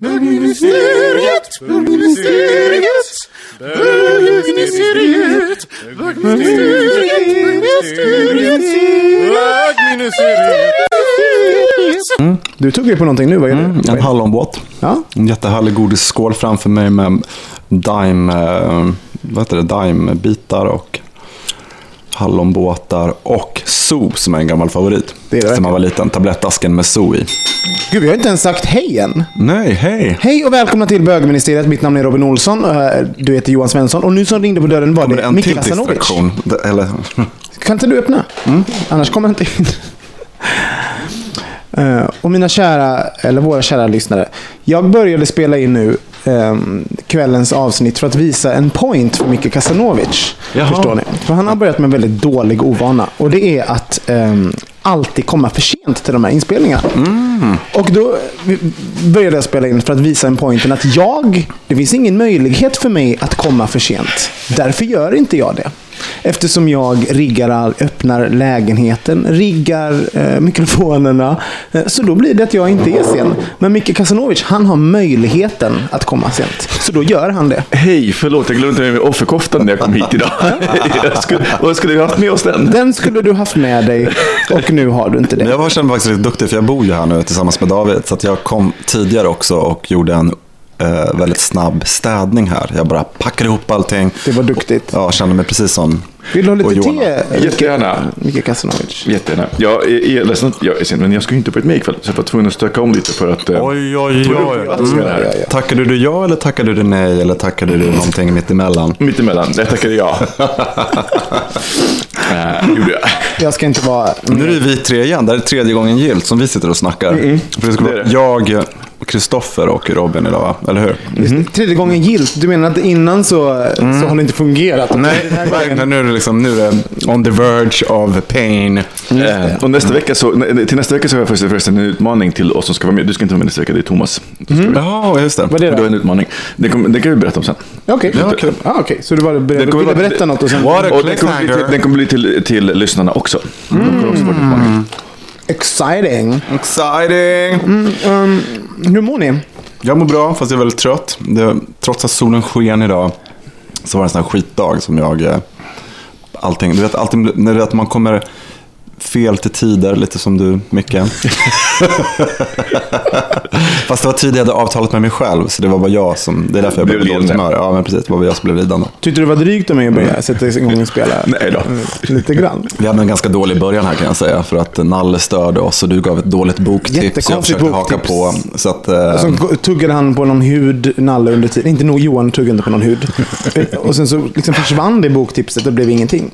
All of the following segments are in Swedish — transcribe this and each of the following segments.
Bögministeriet, bögministeriet, bögministeriet, Mm. Du tog ju på någonting nu, vad gör Mm, du? en hallonbåt. Ja. En jättehärlig godisskål framför mig med Daim, eh, vad heter det? Daimbitar och hallonbåtar och zoo som är en gammal favorit. Det är det Sen man var liten. Tablettasken med zoo i. Gud, vi har inte ens sagt hej än. Nej, hej! Hej och välkomna till bögministeriet. Mitt namn är Robin Olsson. eh, Du heter Johan Svensson. Och nu som ringde på dörren var det det en Micke? Det- Eller, Kan inte du öppna? Annars kommer jag inte in. Eh, och mina kära, eller våra kära lyssnare. Jag började spela in nu ehm, kvällens avsnitt för att visa en point för Micke Kasanovic. Jaha. Förstår ni? För han har börjat med en väldigt dålig ovana. Och det är att ehm, alltid komma för sent till de här inspelningarna. Och då började jag spela in för att visa en pointen att jag, det finns ingen möjlighet för mig att komma för sent. Därför gör inte jag det. Eftersom jag riggar all, öppnar lägenheten, riggar eh, mikrofonerna. Eh, så då blir det att jag inte är sen. Men Micke Kasanovic, han har möjligheten att komma sent. Så då gör han det. Hej, förlåt jag glömde med offerkoftan när jag kom hit idag. jag skulle, vad skulle vi haft med oss den? Den skulle du haft med dig och nu har du inte Men det. jag var känner faktiskt lite duktig för jag bor ju här nu tillsammans med David. Så att jag kom tidigare också och gjorde en eh, väldigt snabb städning här. Jag bara packade ihop allting. Det var duktigt. Ja, kände mig precis som Vill du ha lite te? Jättegärna. Micke Kasanovic. Jättegärna. Jag är, är ledsen jag är sen, men jag skulle inte varit med ikväll. Så jag var tvungen att stöka om lite för att... eh, Oj, oj, oj. ska. Ja, ja, ja. Tackade du ja eller tackade du nej eller tackade du någonting mitt emellan? Mittemellan, det tackade jag. äh, gjorde jag. Jag ska inte vara... Nu är det vi tre igen. Det här är tredje gången gilt som vi sitter och snackar. För det ska Det är vara det. jag, Kristoffer och Robin idag, va? eller hur? Det, Tredje gången gilt. Du menar att innan så, så har det inte fungerat? Nej, verkligen. Nu är det liksom, nu är det on the verge of pain. Eh, och nästa vecka så, till nästa vecka så har jag förresten- en utmaning till oss som ska vara med. Du ska inte vara med nästa vecka, det är Thomas. Ja, just det. Vad är det Du har då? en utmaning. Det, kommer- det kan vi berätta om sen. Okej. Ja, kul. Ah, okej. Så du var beredd Den att vara- berätta något och sen... What a Och den kommer bli till, den kommer bli till, till lyssnarna också. De kommer också utmaning. Exciting. Exciting! Um, hur mår ni? Jag mår bra, fast jag är väldigt trött. Det, trots att solen sken idag så var det en sån här skitdag som jag... Eh, allting, du vet, allting, när du att man kommer fel till tider, lite som du, Micke. Fast det var tidigare jag hade avtalat med mig själv, så det var bara jag som... Det är därför jag blev på dåligt lidande. humör. Ja, men precis. Det var bara jag som blev lidande. Tyckte du det var drygt av mig att börja sätta igång och spela? Nej då. Mm, Lite grann. Vi hade en ganska dålig början här kan jag säga. För att Nalle störde oss och du gav ett dåligt boktips. Jag försökte haka på. Så att, eh, Så tuggade han på någon hud, Nalle, under tiden. Inte nog Johan tuggade inte på någon hud. och sen så liksom försvann det boktipset och blev ingenting.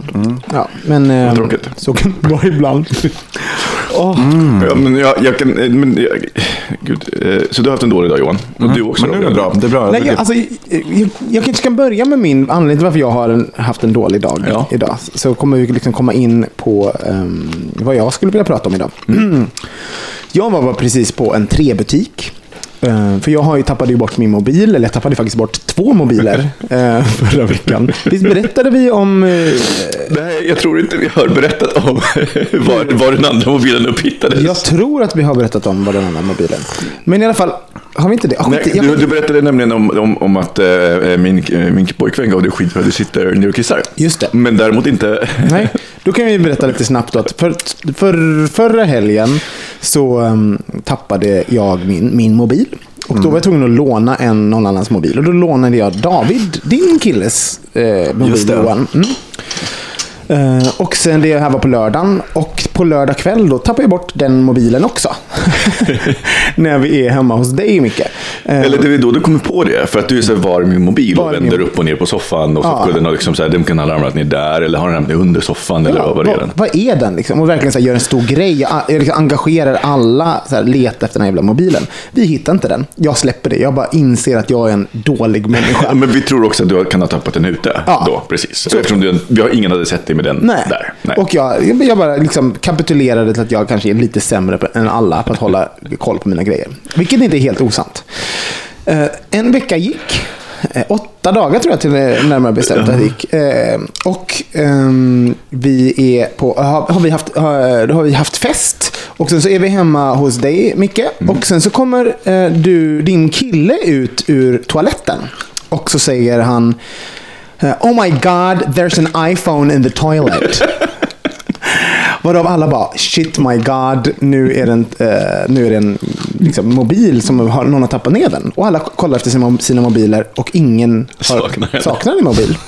Ja, men eh, tråkigt. så kan det vara ibland. Åh, Ja, men jag, jag kan... Men, jag, gud, eh, så du har haft en dålig dag Johan? Och du också? men nu är det bra. Det är bra. Nej, jag, alltså, jag, jag, kanske ska börja med min anledning till varför jag har en, haft en dålig dag Ja. idag. Så kommer vi liksom komma in på ehm, vad jag skulle vilja prata om idag. Jag var precis på en trebutik. Eh, för jag har ju tappade ju bort min mobil, eller jag tappade faktiskt bort två mobiler eh, förra veckan. Visst berättade vi om... eh, Nej, jag tror inte vi har berättat om var, var den andra mobilen upphittades. jag tror att vi har berättat om vad den andra mobilen. Men i alla fall, Har vi inte det? Ah, Nej, skit i- jag- du, du berättade nämligen om, om, om att eh, min, eh, min pojkvän gav dig skit för att du sitter ner och kissar. Just det. Men däremot inte... Nej, då kan vi berätta lite snabbt att för, för, förra helgen så ehm, tappade jag min, min mobil. Och då var jag tvungen att låna en någon annans mobil. Och då lånade jag David, din killes eh, mobil. Johan. Mm. Eh, och sen det här var på lördagen. Och på lördag kväll då tappade jag bort den mobilen också. När vi är hemma hos dig Micke. Eh, Eller det är då du kommer på det, för att du är så var min mobil Var och min vänder mobil? upp och ner på soffan. Och så Ja. liksom så här, den kan ha ramlat ner där, eller har den ramlat ner under soffan, eller vad var det? är vad, den? vad är den? Liksom? Och verkligen så här, gör en stor grej. Jag, jag liksom engagerar alla, så här, letar efter den här jävla mobilen. Vi hittar inte den. Jag släpper det. Jag bara inser att jag är en dålig Ja, människa. men vi tror också att du kan ha tappat den ute. Ja. Då, precis. Eftersom du, vi har ingen hade sett dig med den Nej. där. Nej. Och jag, jag- bara liksom kapitulerade till att jag kanske är lite sämre på, än alla på att hålla koll på mina grejer. Vilket inte är helt osant. Eh, en vecka gick. Eh, åtta dagar tror jag till närmare bestämt att det gick. Eh, och ehm, vi är på, har, har, vi haft, har, har vi haft fest. Och sen så är vi hemma hos dig Micke. Och sen så kommer eh, du, din kille ut ur toaletten. Och så säger han eh, Oh my god, there's an iPhone in the toilet. Varav alla bara, shit my god, nu är det en, eh, nu är det en liksom, mobil som har, någon har tappat ner den. Och alla kollar efter sina, sina mobiler och ingen har, Saknar saknar en mobil.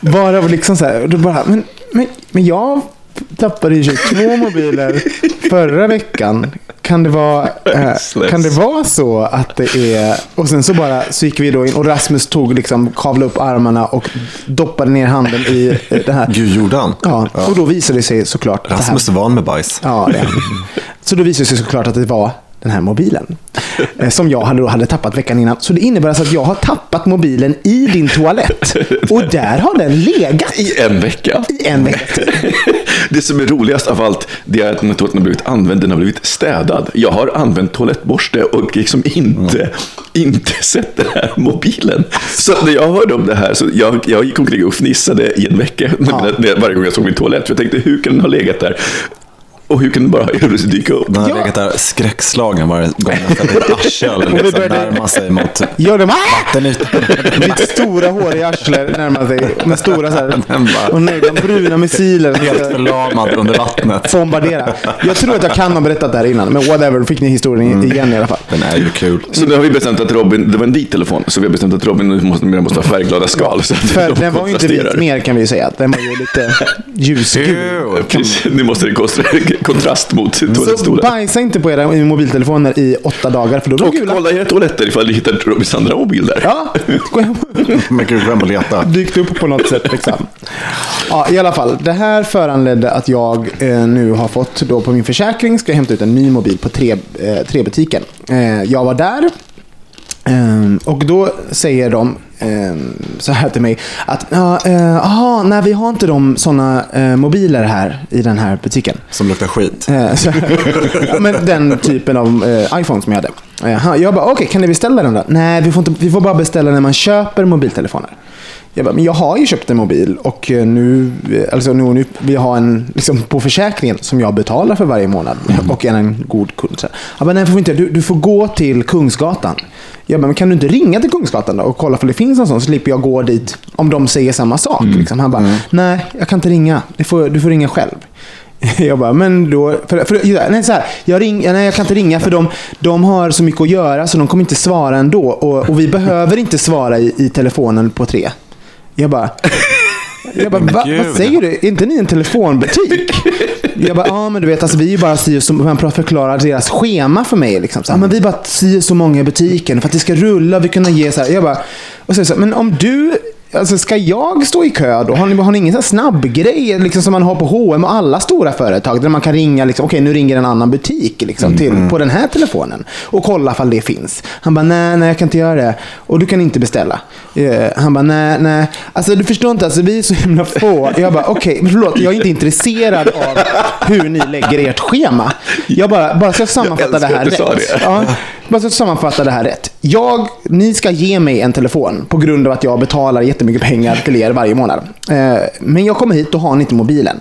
Varav liksom så här, och då bara, men, men, men jag tappade ju 22 mobiler förra veckan. Kan det, vara, eh, kan det vara så att det är... Och sen så bara så gick vi då in och Rasmus tog liksom, kavlade upp armarna och doppade ner handen i eh, det här. Gud, gjorde han? Ja, och då visade det sig såklart. Rasmus är van med bajs. Ja, det är. Så då visade det sig såklart att det var den här mobilen. eh, Som jag hade, då hade tappat veckan innan. Så det innebär alltså att jag har tappat mobilen i din toalett. Och där har den legat I en vecka. i en vecka. Det som är roligast av allt, det är att när toaletten har blivit använd, den har blivit städad. Jag har använt toalettborste och liksom inte, inte sett den här mobilen. Så när jag hörde om det här, så jag, jag gick omkring och fnissade i en vecka när, varje gång jag såg min toalett. För jag tänkte, hur kan den ha legat där? Och hur kan den bara helt plötsligt dyka upp? Den har Ja. legat där skräckslagen varje gång ett arsel vi liksom närmar sig mot Gör de vattenytan. Mitt stora håriga arsle närmar sig med stora så här, och nej, de bruna missiler som Helt förlamad under vattnet. bombardera. Jag tror att jag kan ha berättat det här innan, men whatever, fick ni historien igen i alla fall. Den är ju kul. Så nu har vi bestämt att Robin, det var en vit telefon, så vi har bestämt att Robin nu måste, nu måste ha färgglada skal. Så att För de den var ju inte vit mer kan vi ju säga. Den var ju lite ljusgul. Precis, Nu måste det kontra- kontrast mot Så toalettstolen. bajsa inte på era mobiltelefoner i åtta dagar, för då blir Och gula. kolla era toaletter ifall ni hittar Robins andra mobil där. Ja, gå hem. Men gud, glöm att leta. dykt upp på något sätt. Liksom. Ja, I alla fall, det här föranledde att jag eh, nu har fått då på min försäkring, ska jag hämta ut en ny mobil på tre, eh, trebutiken. Eh, jag var där ehm, och då säger de ehm, så här till mig att ja, eh, aha, nej, vi har inte de sådana eh, mobiler här i den här butiken. Som luktar skit. Eh, så, ja, men den typen av eh, iPhone som jag hade. Eh, jag bara, okej, kan ni beställa den då? Nej, vi får, inte, vi får bara beställa när man köper mobiltelefoner. Jag bara, men jag har ju köpt en mobil och eh, nu, eh, alltså nu, nu vill jag ha en liksom, på försäkringen som jag betalar för varje månad och är en god kund. Jag bara, nej, får inte. Du, du får gå till Kungsgatan. Jag bara, men kan du inte ringa till Kungsgatan då och kolla om det finns någon sån så slipper jag gå dit om de säger samma sak. Liksom. Han bara, nej, jag kan inte ringa. Du får, du får ringa själv. Jag bara, men då... För, för, nej, så här, jag, ring, nej, jag kan inte ringa för de, de har så mycket att göra så de kommer inte svara ändå. Och, och vi behöver inte svara i, i telefonen på tre. Jag bara... Jag bara, Va, vad säger du? Är inte ni en telefonbutik? Jag bara, ja men du vet, alltså, vi är ju bara si och så, man förklarar deras schema för mig. Liksom. Så, ja, men vi är bara si och så många i butiken för att det ska rulla och vi kunna ge så här. Jag bara, och så, så, men om du, alltså ska jag stå i kö då? Har ni, har ni ingen sån här snabb grej liksom, som man har på H&M och alla stora företag där man kan ringa, liksom, okej nu ringer en annan butik liksom, till, på den här telefonen och kolla ifall det finns. Han bara, nej, nej jag kan inte göra det. Och du kan inte beställa. Eh, han bara, nej, nej. Alltså du förstår inte, alltså, vi är så himla få. Jag bara, okej, men förlåt, jag är inte intresserad av hur ni lägger ert schema. Jag bara, bara ska jag sammanfatta Jag det här rätt. det. Ja, bara så att sammanfatta det här rätt. Jag, ni ska ge mig en telefon på grund av att jag betalar jättemycket pengar till er varje månad. Eh, men jag kommer hit och har ni inte mobilen.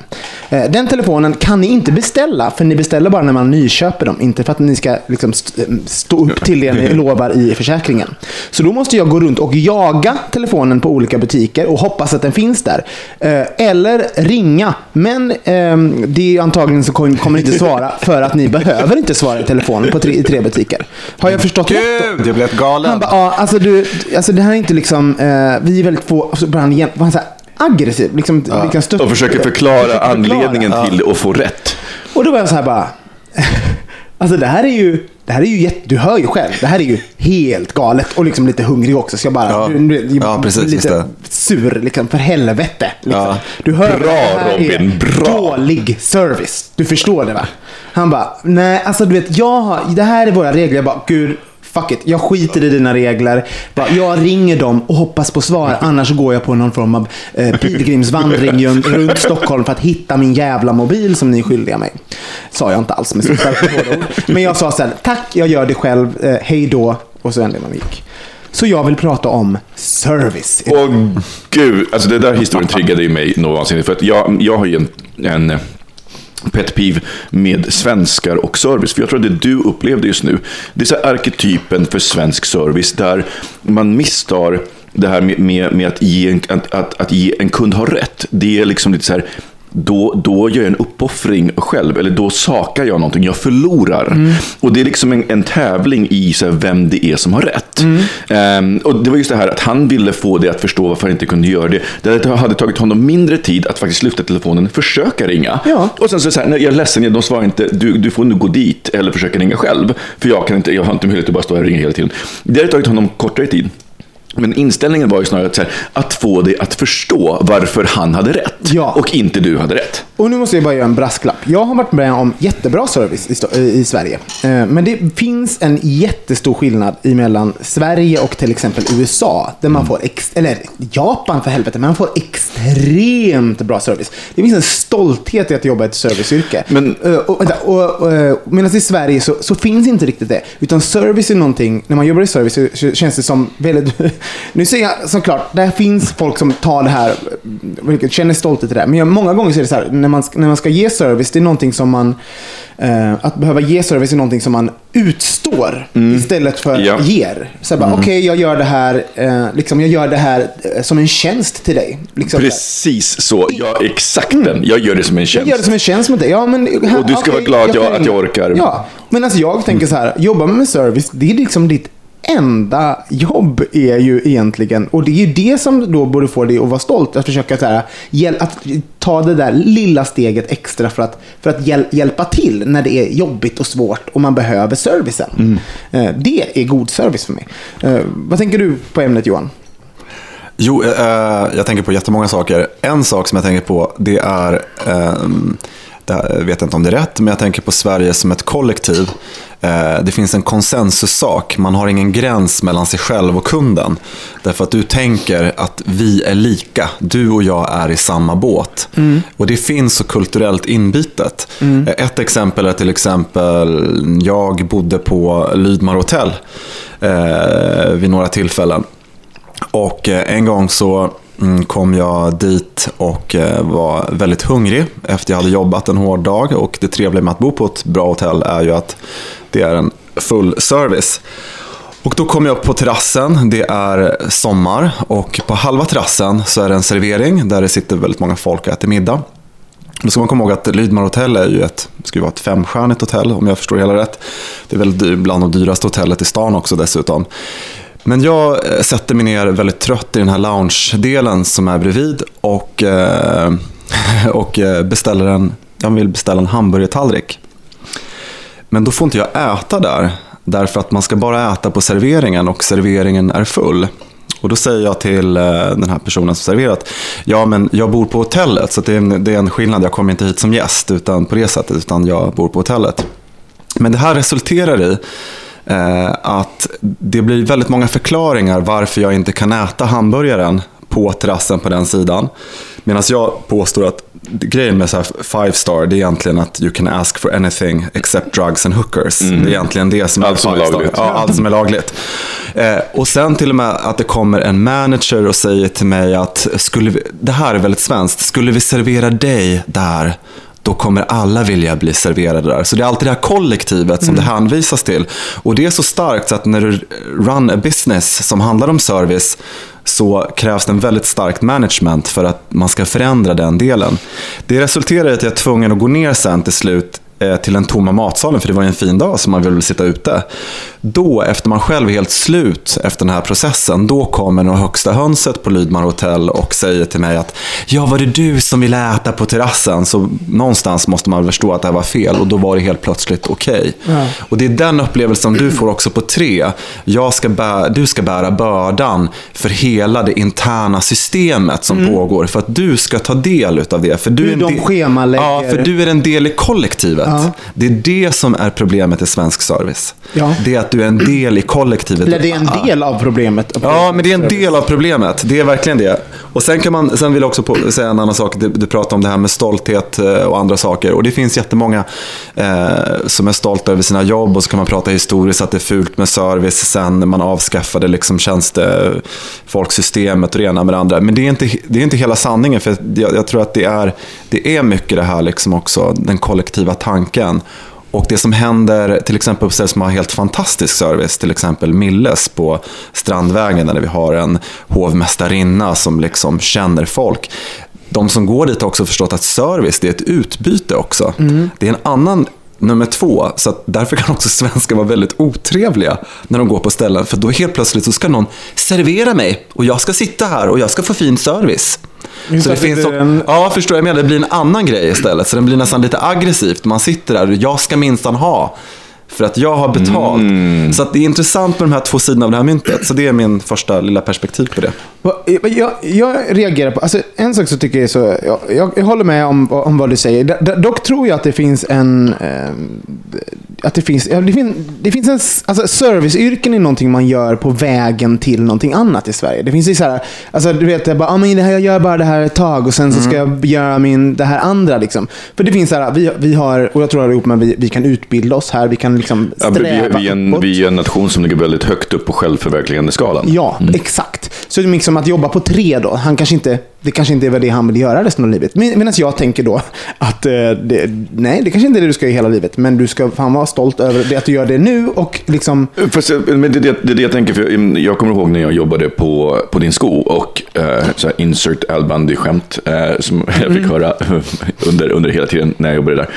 Eh, den telefonen kan ni inte beställa, för ni beställer bara när man nyköper dem. Inte för att ni ska liksom st- stå upp till det ni lovar i försäkringen. Så då måste jag gå runt och jaga telefonen på olika butiker och hoppas att den finns där. Eh, eller ringa. Men ehm, det är antagligen så kommer kommer ni inte svara för att ni behöver inte svara i telefon på tre, i tre butiker. Har jag förstått rätt då? Gud, jag blev galen. Han bara, ja, alltså, du, alltså det här är inte liksom, eh, vi är väldigt få, och så började han, igen- var han så här aggressiv. Liksom, liksom stött- Och försöker förklara Försöker förklara. anledningen till att få rätt. Och då var jag så här bara, alltså det här är ju, det här är ju jätte, du hör ju själv, det här är ju helt galet och liksom lite hungrig också. Så jag bara, Ja. du, du, Ja, precis, lite sur, liksom, för helvete. Liksom. Ja. Du hör Bra, det här är Robin, bra. Dålig service. Du förstår det va? Han bara, nej alltså du vet, jag har, det här är våra regler. Jag bara, gud, fuck it. Jag skiter i dina regler. Bara, jag ringer dem och hoppas på svar. Annars går jag på någon form av eh, pilgrimsvandring runt Stockholm för att hitta min jävla mobil som ni är skyldiga mig. Sa jag inte alls med så hårda ord. Men jag sa så här, tack, jag gör det själv. Eh, hej då. Och så vände man mig gick. Så jag vill prata om service. Åh gud, alltså det där historien triggade ju mig någonsin. För att jag, jag har ju en, en PetPiv med svenskar och service. För jag tror att det du upplevde just nu, det är så arketypen för svensk service där man misstar det här med, med, med att, ge en, att, att, att ge en kund har rätt. Det är liksom lite så här, då, då gör jag en uppoffring själv, eller då sakar jag någonting, jag förlorar. Och det är liksom en, en tävling i så här, vem det är som har rätt. Ehm, och det var just det här att han ville få det att förstå varför han inte kunde göra det. Det hade tagit honom mindre tid att faktiskt lyfta telefonen, försöka ringa. Ja. Och sen så så här, nej, jag är ledsen, de svarar inte, du, du får nu gå dit eller försöka ringa själv. För jag, kan inte, jag har inte möjlighet att bara stå här och ringa hela tiden. Det hade tagit honom kortare tid. Men inställningen var ju snarare här, att få dig att förstå varför han hade rätt Ja. och inte du hade rätt. Och nu måste jag bara göra en brasklapp. Jag har varit med om jättebra service i, i Sverige. Eh, Men det finns en jättestor skillnad mellan Sverige och till exempel USA. Där man får, ex- eller Japan för helvete, man får extremt bra service. Det finns en stolthet i att jobba i ett serviceyrke. Men- Eh, och, och, och, eh, medan i Sverige så, så finns inte riktigt det. Utan service är någonting, när man jobbar i service så känns det som väldigt... nu säger jag såklart, där finns folk som tar det här, vilket känner stolthet i det. här. Men jag, många gånger så är det så här, när man, när man ska ge service, det är någonting som man... Eh, att behöva ge service är någonting som man utstår istället för Ja. ger. Så här bara, okej, jag gör det här, eh, liksom, jag gör det här eh, som en tjänst till dig. Liksom, Precis så, ja exakt den. Jag gör det som en jag tjänst. gör det som en tjänst mot dig. Ja, men, Och du ska vara glad att jag- att jag orkar. Ja, men alltså jag tänker så här. Jobba med service, det är liksom ditt enda jobb är ju egentligen, och det är ju det som då borde få dig att vara stolt, att försöka så här, att ta det där lilla steget extra för att, för att hjäl- hjälpa till när det är jobbigt och svårt och man behöver servicen. Mm. Eh, Det är god service för mig. Eh, Vad tänker du på ämnet Johan? Jo, eh, jag tänker på jättemånga saker. En sak som jag tänker på, det är, ehm, det här, jag vet inte om det är rätt, men jag tänker på Sverige som ett kollektiv. Eh, det finns en konsensussak, man har ingen gräns mellan sig själv och kunden. Därför att du tänker att vi är lika, du och jag är i samma båt. Och det finns så kulturellt inbitet. Eh, Ett exempel är till exempel, jag bodde på Lydmar hotell eh, vid några tillfällen. Och eh, en gång så mm, Mm, kom jag dit och eh, var väldigt hungrig efter jag hade jobbat en hård dag. Och det trevliga med att bo på ett bra hotell är ju att det är en full service. Och då kom jag upp på terrassen, det är sommar och på halva terrassen så är det en servering där det sitter väldigt många folk och äter middag. Då ska man komma ihåg att Lydmar hotell är ju ett, ska ju vara ett femstjärnigt hotell om jag förstår det hela rätt. Det är väl bland de dyraste hotellet i stan också dessutom. Men jag eh, sätter mig ner väldigt trött i den här lounge-delen som är bredvid och, eh, och eh, beställer en, jag vill beställa en hamburgertallrik. Men då får inte jag äta där, därför att man ska bara äta på serveringen och serveringen är full. Och då säger jag till eh, den här personen som serverat, ja men jag bor på hotellet så det, är en, det är en skillnad, jag kommer inte hit som gäst utan på det sättet, utan jag bor på hotellet. Men det här resulterar i att det blir väldigt många förklaringar varför jag inte kan äta hamburgaren på terrassen på den sidan. Medan jag påstår att grejen med så här five star, det är egentligen att you can ask for anything except drugs and hookers. Det är egentligen det som Mm. Allt är som är five star. lagligt. Ja, allt som är lagligt. Eh, och sen till och med att det kommer en manager och säger till mig att skulle vi, det här är väldigt svenskt, skulle vi servera dig där då kommer alla vilja bli serverade där. Så det är alltid det här kollektivet som det hänvisas till. Och det är så starkt så att när du run a business som handlar om service så krävs det en väldigt starkt management för att man ska förändra den delen. Det resulterar i att jag är tvungen att gå ner sen till slut till den tomma matsalen, för det var ju en fin dag så man ville sitta ute. Då, efter man själv är helt slut efter den här processen, då kommer nog högsta hönset på Lydmar hotell och säger till mig att ja, var det du som ville äta på terrassen? Så någonstans måste man väl förstå att det här var fel och då var det helt plötsligt okej. Och det är den upplevelsen du får också på tre. Jag ska bä- du ska bära bördan för hela det interna systemet som pågår för att du ska ta del av det. För du Hur är en de schemalägger. Ja, för du är en del i kollektivet. Det är det som är problemet i svensk service. Ja. Det är att du är en del i kollektivet. Eller det är en del av problemet. Ja, men det är en del av problemet. Det är verkligen det. Och sen, kan man, sen vill jag också på, säga en annan sak. Du, du pratar om det här med stolthet eh, och andra saker. Och det finns jättemånga eh, som är stolta över sina jobb. Och så kan man prata historiskt att det är fult med service sen man avskaffade liksom tjänstefolksystemet och det ena med det andra. Men det är inte, det är inte hela sanningen. För jag, jag tror att det är, det är mycket det här liksom också, den kollektiva tanken. Och det som händer till exempel på ställen som har helt fantastisk service, till exempel Milles på Strandvägen där vi har en hovmästarinna som liksom känner folk. De som går dit har också förstått att service det är ett utbyte också. Det är en annan Nummer två, så därför kan också svenskar vara väldigt otrevliga när de går på ställen. För då helt plötsligt så ska någon servera mig och jag ska sitta här och jag ska få fin service. Just Så det det finns så, en- Ja, förstår jag menar. Det blir en annan grej istället. Så den blir nästan lite aggressivt. Man sitter där och jag ska minsann ha. För att jag har betalt. Mm. Så att det är intressant med de här två sidorna av det här myntet. Så det är min första lilla perspektiv på det. Jag, jag reagerar på, alltså en sak så tycker jag är så, jag, jag, håller med om, om vad du säger. D- dock tror jag att det finns en, eh, att det finns, ja, det finns, det finns en, alltså serviceyrken är någonting man gör på vägen till någonting annat i Sverige. Det finns ju så här, alltså du vet, jag, bara, ah, men det här, jag gör bara det här ett tag och sen så ska jag göra min, det här andra liksom. För det finns så här, vi, vi har, och jag tror ihop med vi, vi kan utbilda oss här, vi kan liksom Ja, vi, sträva vi, är en, vi är en nation som ligger väldigt högt upp på självförverkligande-skalan. Ja, exakt. Så det är liksom att jobba på tre då, han kanske inte, det kanske inte är det han vill göra resten av livet. Men, Medan jag tänker då att eh, det, nej, det kanske inte är det du ska göra hela livet. Men du ska fan vara stolt över det, att du gör det nu och liksom... Fast, jag- men det, det, det är det jag tänker, för jag, jag kommer ihåg när jag jobbade på, på din sko och eh, så insert Al Bundy-skämt eh, som jag fick höra under, under hela tiden när jag jobbade där.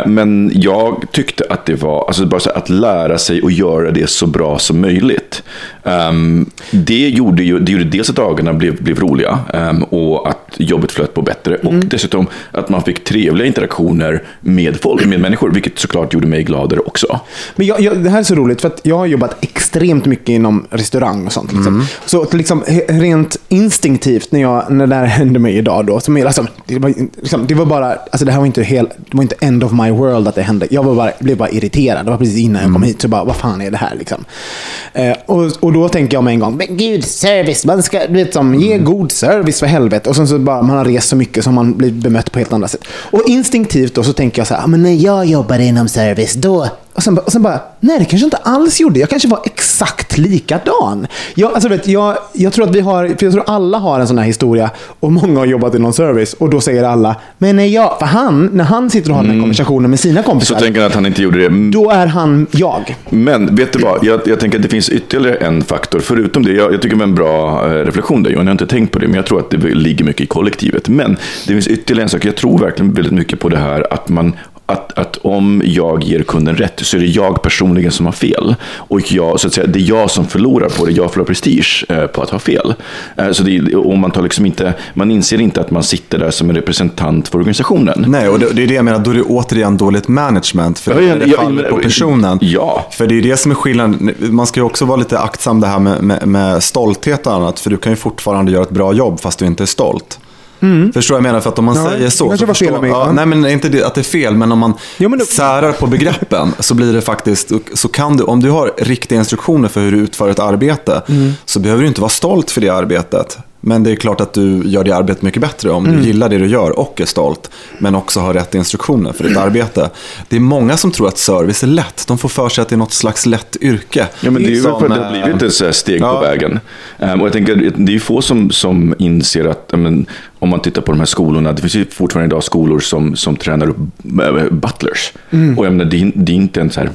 Eh, men jag tyckte att det var, alltså bara så här, att lära sig och göra det så bra som möjligt. Ehm, det, gjorde ju, det gjorde dels att dagarna blev, blev roliga ehm, och att jobbet flöt på bättre och dessutom att man fick trevliga interaktioner med folk, med människor, vilket såklart gjorde mig gladare också. Men jag, jag, det här är så roligt för att jag har jobbat extremt mycket inom restaurang och sånt. Liksom. Så att liksom, rent instinktivt när, jag, när det här hände mig idag då. Som, alltså, det, var, liksom, det var bara, alltså det här var inte, hel, det var inte end of my world att det hände. Jag var bara, blev bara irriterad. Det var precis innan jag kom hit. Så bara, vad fan är det här liksom? Eh, och, och då tänker jag med en gång, men gud, service. Man ska, du vet, som, ge god service för helvete. Och sen så bara, man har rest så mycket så man blir bemött på helt andra sätt. Och instinktivt då så tänker jag så här, ah, men när jag jobbade inom service, då och sen, och sen bara, nej det kanske inte alls gjorde. Jag kanske var exakt likadan. Jag, alltså, vet, jag, jag tror att vi har, för jag tror alla har en sån här historia och många har jobbat inom service och då säger alla, men när jag, för han, när han sitter och har den här konversationen med sina Så kompisar, tänker han att han inte gjorde det. då är han jag. Men vet du vad, jag, jag tänker att det finns ytterligare en faktor. Förutom det, jag, jag tycker det var en bra eh, reflektion där Johan, jag har inte tänkt på det, men jag tror att det ligger mycket i kollektivet. Men det finns ytterligare en sak, jag tror verkligen väldigt mycket på det här att man att, att om jag ger kunden rätt så är det jag personligen som har fel. Och jag, så att säga, det är jag som förlorar på det. Jag förlorar prestige eh, på att ha fel. Eh, så det, och man, tar liksom inte, man inser inte att man sitter där som en representant för organisationen. Nej, och det, det är det jag menar. Då är det återigen dåligt management. För Ja, det faller på personen. ja. För det är det som är skillnaden. Man ska ju också vara lite aktsam det här med, med, med stolthet och annat. För du kan ju fortfarande göra ett bra jobb fast du inte är stolt. Förstår du vad jag menar? För att om man Ja, säger så. så förstår- mig. Ja, Ja. nej, men inte det, att det är fel. Men om man Ja, men då- särar på begreppen så blir det faktiskt, så kan du, om du har riktiga instruktioner för hur du utför ett arbete, Mm. så behöver du inte vara stolt för det arbetet. Men det är klart att du gör det arbetet mycket bättre om Mm. du gillar det du gör och är stolt. Men också har rätt instruktioner för ditt arbete. Det är många som tror att service är lätt. De får för sig att det är något slags lätt yrke. Ja, men det är ju Som, det har eh, blivit ett så här steg ja. på vägen. Ehm, och jag tänker, det är få som, som inser att, men, om man tittar på de här skolorna, det finns ju fortfarande idag skolor som, som tränar upp äh, butlers. Mm. Och jag menar, det, är, det är inte en så här,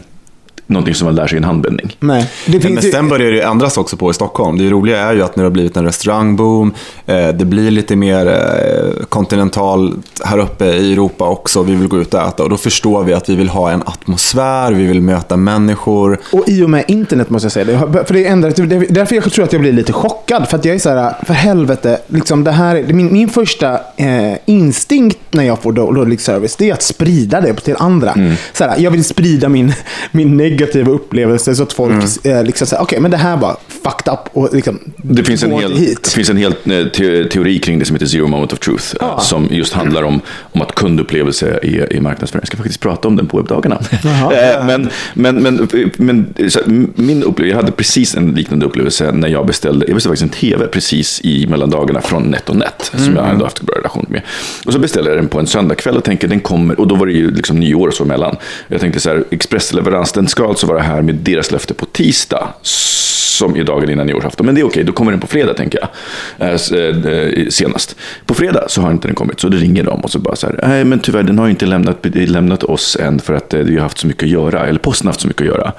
någonting som man lär sig i en handvändning. Nej, det Men finns ju... sen börjar det ändras också på i Stockholm. Det roliga är ju att när det har blivit en restaurangboom, eh, det blir lite mer eh, kontinentalt här uppe i Europa också. Vi vill gå ut och äta och då förstår vi att vi vill ha en atmosfär, vi vill möta människor. Och i och med internet måste jag säga det. För det är ändrat, därför jag tror att jag blir lite chockad. För att jag är så här, för helvete, liksom det här, är- min, min första eh, instinkt när jag får dålig service, det är att sprida det till andra. Mm. Så här, jag vill sprida min, min negativa upplevelse så att folk eh, liksom säger, okej men det här var fucked up. Och liksom, Det finns en hel, hit. det finns en hel eh, te, teori kring det som heter Zero Moment of Truth. Ja. Som just handlar om, om att kundupplevelse i, i marknadsföring. Jag ska faktiskt prata om den på webbdagarna. Men, men, men, men min upplevelse, jag hade precis en liknande upplevelse när jag beställde, jag beställde faktiskt en tv precis i mellandagarna från NetOnNet. Som jag ändå haft en bra relation med. Och så beställde jag den på en söndagkväll och tänkte den kommer, och då var det ju liksom nyår och så emellan. Jag tänkte så här, expressleverans, den ska alltså vara här med deras löfte på tisdag. Som i dagen innan nyårsafton. Men det är okej, då kommer den på fredag tänker jag. Eh, s- eh, senast. På fredag så har inte den kommit. Så det ringer de och så bara så här. Nej men tyvärr den har inte lämnat, lämnat oss än för att eh, vi har haft så mycket att göra. Eller posten har haft så mycket att göra.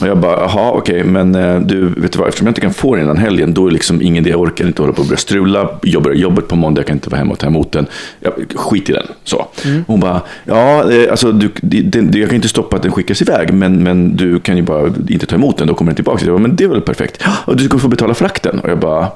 Och jag bara, jaha okej, men eh, du, vet du vad, eftersom jag inte kan få den innan helgen, då är liksom ingen idé, jag orkar inte hålla på och börja strula. Jag börjar jobbet på måndag, jag kan inte vara hemma och ta emot den. Jag, skit i den. Så. Hon bara, ja, eh, alltså du, det, det, jag kan inte stoppa att den skickas iväg, men, men du kan ju bara inte ta emot den, då kommer den tillbaka. Jag bara, men det är väl perfekt. Och du kommer få betala frakten. Och jag bara,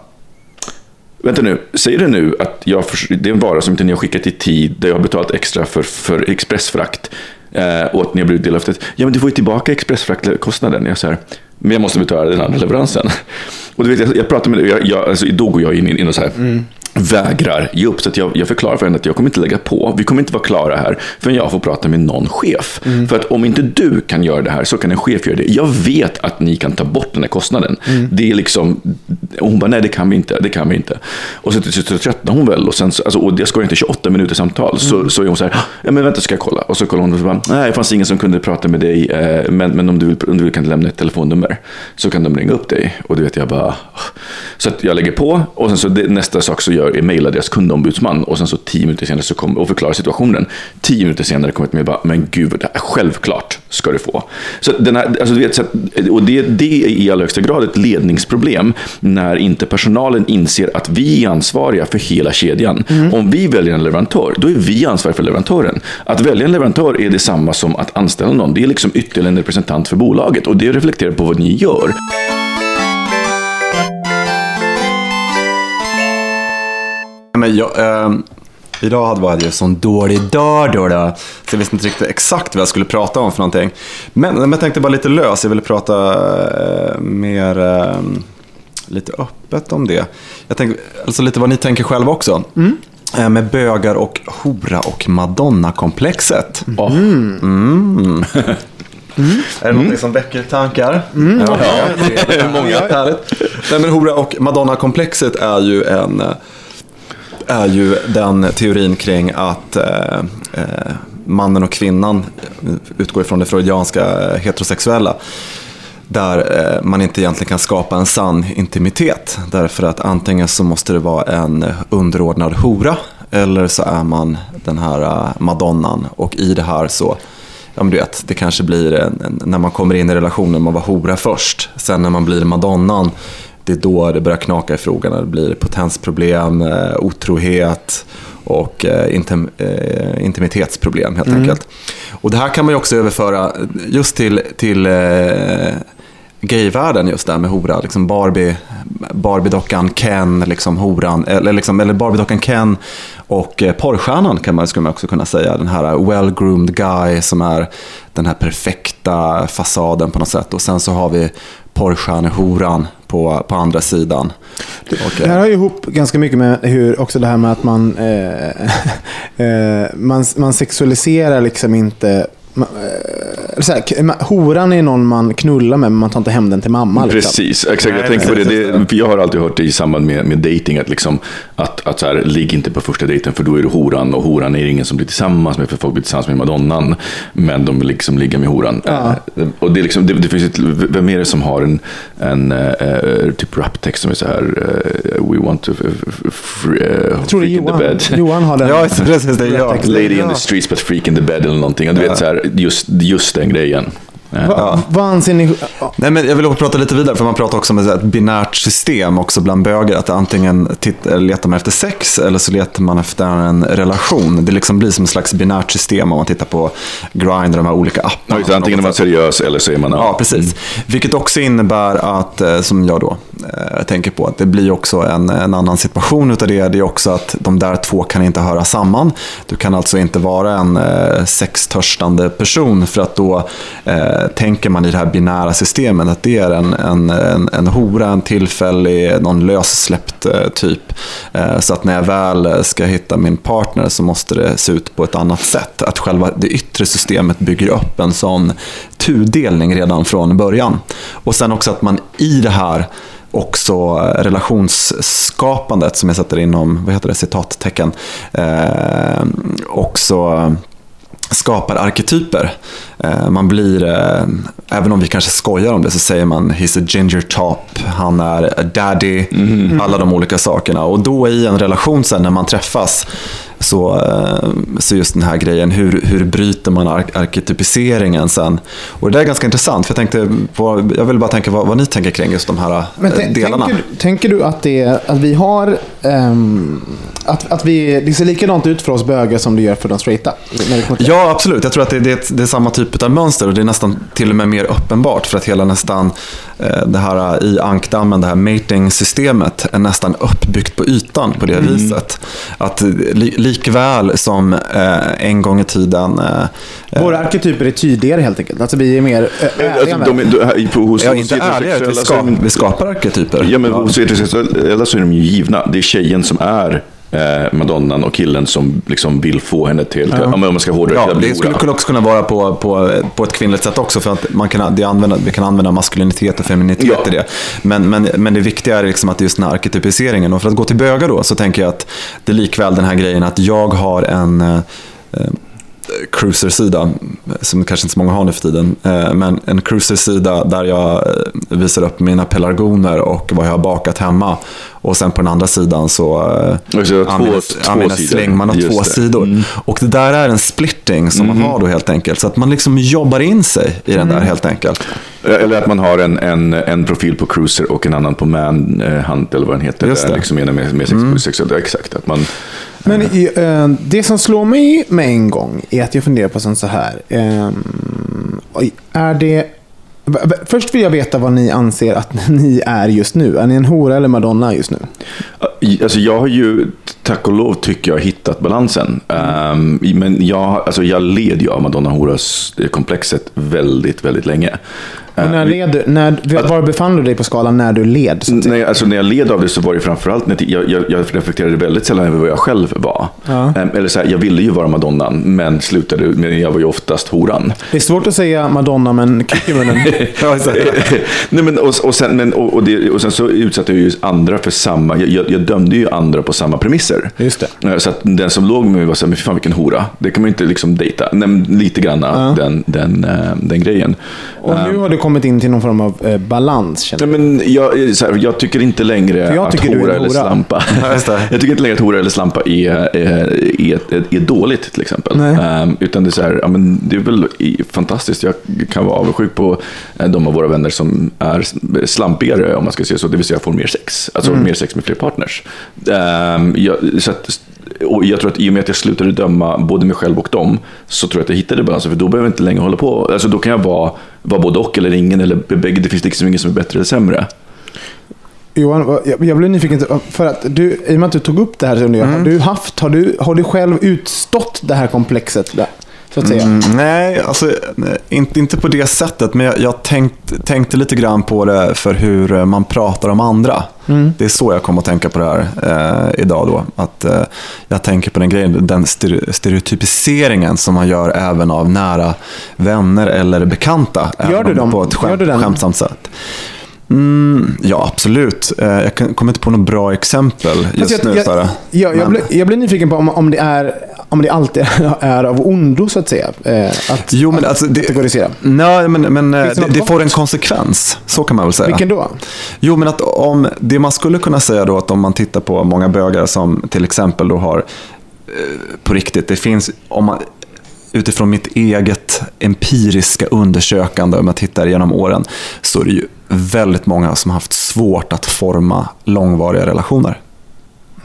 Vänta nu, säger du nu att jag det är en vara som inte ni har skickat i tid, där jag har betalat extra för, för expressfrakt eh, och att ni har blivit delaktiga. Ja, men du får ju tillbaka expressfraktkostnaden. Jag säger, men jag måste betala den andra leveransen. Och du vet, jag, jag pratar med jag, jag, alltså, Då går jag in, in och så här, mm vägrar ge upp. Så att jag, jag förklarar för henne att jag kommer inte lägga på. Vi kommer inte vara klara här förrän jag får prata med någon chef. För att om inte du kan göra det här så kan en chef göra det. Jag vet att ni kan ta bort den här kostnaden. Det är liksom, och hon bara, nej det kan vi inte. Det kan vi inte. Och så till slut tröttnar hon väl. Och, sen, så- alltså, och jag ska inte 28 minuter samtal. Så, så är hon så här, ja men vänta ska jag kolla. Och så kollar hon och så bara, nej det fanns ingen som kunde prata med dig. Eh, men, men om du vill, om du vill kan du lämna ett telefonnummer. Så kan de ringa upp dig. Och du vet jag bara, så att jag lägger på. Och sen så det, nästa sak så gör är mejla deras kundombudsman. Och sen så tio minuter senare så kommer och förklarar situationen. Tio minuter senare kommer ett mejl bara, men gud, självklart ska du få. Så att den här, alltså, du vet, så att, och det, det är i allra högsta grad ett ledningsproblem när inte personalen inser att vi är ansvariga för hela kedjan. Om vi väljer en leverantör, då är vi ansvariga för leverantören. Att välja en leverantör är detsamma som att anställa någon. Det är liksom ytterligare en representant för bolaget och det reflekterar på vad ni gör. Men jag, ehm, idag hade jag en sån dålig dag då, då. Så jag visste inte riktigt exakt vad jag skulle prata om för någonting. Men, men jag tänkte bara lite lös. Jag ville prata eh, mer ehm, lite öppet om det. Jag tänkte, alltså lite vad ni tänker själva också. Eh, med bögar och hora och madonna-komplexet. Mm. Är det någonting som väcker tankar? Ja, det är många. Härligt. Nej, men hora och madonna-komplexet är ju en eh, är ju den teorin kring att eh, eh, mannen och kvinnan eh, utgår ifrån det freudianska eh, heterosexuella. Där eh, man inte egentligen kan skapa en sann intimitet. Därför att antingen så måste det vara en underordnad hora eller så är man den här eh, madonnan. Och i det här så, ja men du vet, det kanske blir en, en, när man kommer in i relationen, man var hora först. Sen när man blir madonnan, det är då det börjar knaka i frågan. Det blir potensproblem, eh, otrohet och eh, intim, eh, intimitetsproblem helt enkelt. Och det här kan man också överföra just till, till gayvärlden just där med hora. Liksom Barbie, Barbiedockan Ken, liksom horan, eller, liksom, eller Barbiedockan Ken och eh, porrstjärnan kan man, skulle man också kunna säga. Den här well-groomed guy som är den här perfekta fasaden på något sätt. Och sen så har vi porrstjärnehoran på, på andra sidan. Det här har ju ihop ganska mycket med hur också det här med att man, eh, eh, man, man sexualiserar liksom inte ma- eh, så här, horan är någon man knullar med, men man tar inte hem den till mamma. Liksom. Precis, exakt. Jag tänker på det. det jag har alltid hört det i samband med, med dating att, liksom, att, att så här, ligg inte på första dejten för då är du horan och horan är det ingen som blir tillsammans med för folk blir tillsammans med madonnan. Men de vill liksom ligga med horan. Ja. Eh, Och det, är liksom, det, det finns ett, vem är det som har en, en eh, typ raptext som är så här eh, We want to f- f- f- eh, Jag tror det är freak in the Johan. bed. Johan har den. Ja, precis. Det är jag. Lady in the streets but freak in the bed eller någonting. Och du vet så här, just, just den grejen. Va, Vad anser ni? ja, Nej, men jag vill prata lite vidare, för man pratar också om ett binärt system också bland böger. Att antingen letar man efter sex eller så letar man efter en relation. Det liksom blir som ett slags binärt system om man tittar på Grindr och de här olika Ja, apparna. det, antingen är man seriös eller så är man... Ja, precis. Vilket också innebär att, eh, som jag då eh, tänker på, att det blir också en, en annan situation utav det. Det är också att de där två kan inte höra samman. Du kan alltså inte vara en eh, sextörstande person för att då eh, tänker man i det här binära systemet att det är en, en, en, en hora, en tillfällig, någon lössläppt eh, typ. Eh, så att när jag väl eh, ska hitta min partner så måste det se ut på ett annat sätt. Att själva det yttre systemet bygger upp en sån tudelning redan från början. Och sen också att man i det här också relationsskapandet som jag sätter inom, vad heter det, citattecken, eh, också skapar arketyper. Eh, Man blir, eh, även om vi kanske skojar om det, så säger man he's a ginger top, han är a daddy, alla de olika sakerna. Och då i en relation sen när man träffas, så, eh, så just den här grejen, hur, hur bryter man ar- arketypiseringen sen? Och det där är ganska intressant, för jag, tänkte på, jag vill bara tänka vad, vad ni tänker kring just de här eh, delarna. tänker, tänker du att, det, att vi har... ehm, att, att vi, det ser likadant ut för oss bögar som det gör för de straighta? Ja, absolut. Jag tror att det, det, det är samma typ av mönster och det är nästan till och med mer uppenbart för att hela nästan det här eh, i ankdammen, det här mating-systemet är nästan uppbyggt på ytan på det viset. Att eh, li, likväl som eh, en gång i tiden eh, Våra arketyper är tydligare helt enkelt. Alltså vi är mer eh, ärliga Alltså, med de, är- de, på, hos, Ja, inte ärliga, vi, skap, de- skapar arketyper. Ja, men hos heterosexuella så är de ju givna. Det är tjejen som är eh, madonnan och killen som liksom vill få henne till, ja. om man ska hårdra Ja, det skulle hora. också kunna vara på, på, på ett kvinnligt sätt också. För att man kan, det använda, vi kan använda maskulinitet och feminitet Ja. i det. Men, men, men det viktiga är liksom att just den här arketypiseringen. Och för att gå till bögar då, så tänker jag att det är likväl den här grejen att jag har en eh, eh, cruiser-sida, som kanske inte så många har nu för tiden, eh, men en cruiser-sida där jag eh, visar upp mina pelargoner och vad jag har bakat hemma. Och sen på den andra sidan så eh, använder, man två det. sidor. Och det där är en splitting som man har då helt enkelt. Så att man liksom jobbar in sig i den där helt enkelt. Eller att man har en, en, en profil på cruiser och en annan på manhunt eller vad den heter. Just det. Liksom med, med sex, sexuellt. Exakt. Att man, Men i, eh, det som slår mig med en gång är att jag funderar på sånt så här. oj, är det... Först vill jag veta vad ni anser att ni är just nu. Är ni en hora eller madonna just nu? Alltså jag har ju, tack och lov, tycker jag hittat balansen. Ehm, men jag, alltså jag led ju av Madonna Horas-komplexet väldigt, väldigt länge. När Ehm, led när, var befann du dig på skalan när du led? Nej, alltså när jag led av det så var det framförallt, när jag, jag, jag reflekterade väldigt sällan över vad jag själv var. Ja. Ehm, Eller så här, jag ville ju vara madonnan, men slutade, men jag var ju oftast horan. Det är svårt att säga madonna men kick i munnen. Nej, men, och, och, sen, men, och, och, det, och sen så utsatte jag ju andra för samma, jag, jag, dömde ju andra på samma premisser. Just det. Eh, Så att den som låg med mig var så här, men fy fan vilken hora. Det kan man ju inte liksom dejta. Nej, lite granna den, den, eh, den grejen. Och nu har du kommit in till någon form av eh, balans känner Nej, men jag, är så här, jag tycker inte längre jag att tycker är hora eller slampa. Jag tycker inte längre att hora eller slampa är, är, är, är, är dåligt till exempel. Ehm, utan det är så här, ja, men det är väl fantastiskt. Jag kan vara avundsjuk på eh, de av våra vänner som är slampigare om man ska säga så. Det vill säga får mer sex. Alltså Mm. mer sex med fler partners. Ehm, jag, så att, och jag tror att i och med att jag slutade döma både mig själv och dem så tror jag att jag hittade balansen. För då behöver jag inte längre hålla på. Alltså då kan jag vara, vara både och eller ingen eller bägge. Det finns liksom ingen som är bättre eller sämre. Johan, jag, blev nyfiken. För att du, I och med att du tog upp det här, Mm. har, du haft, har, du, har du själv utstått det här komplexet? Där? Så att säga. Mm, nej, alltså, inte, inte på det sättet. Men jag, jag tänkt, tänkte lite grann på det för hur man pratar om andra. Det är så jag kom att tänka på det här eh, idag. Då. Att, eh, jag tänker på den grejen, den ster- stereotypiseringen som man gör även av nära vänner eller bekanta. Gör du dem? På ett den? skämtsamt sätt. Mm, ja, absolut. Eh, jag kommer inte på något bra exempel just Fast nu. jag, Sara. jag, jag, jag, blir, jag blir nyfiken på om, om, det är, om det alltid är av ondo, så att säga. Eh, att, Jo, men att alltså, det- kategorisera. Nej, men, men eh, det det, får en konsekvens. Så kan man väl säga. Vilken då? Jo, men att om, det man skulle kunna säga då att om man tittar på många bögar som till exempel då har på riktigt, det finns, om man, utifrån mitt eget empiriska undersökande, om jag tittar genom åren, så är det ju väldigt många som har haft svårt att forma långvariga relationer.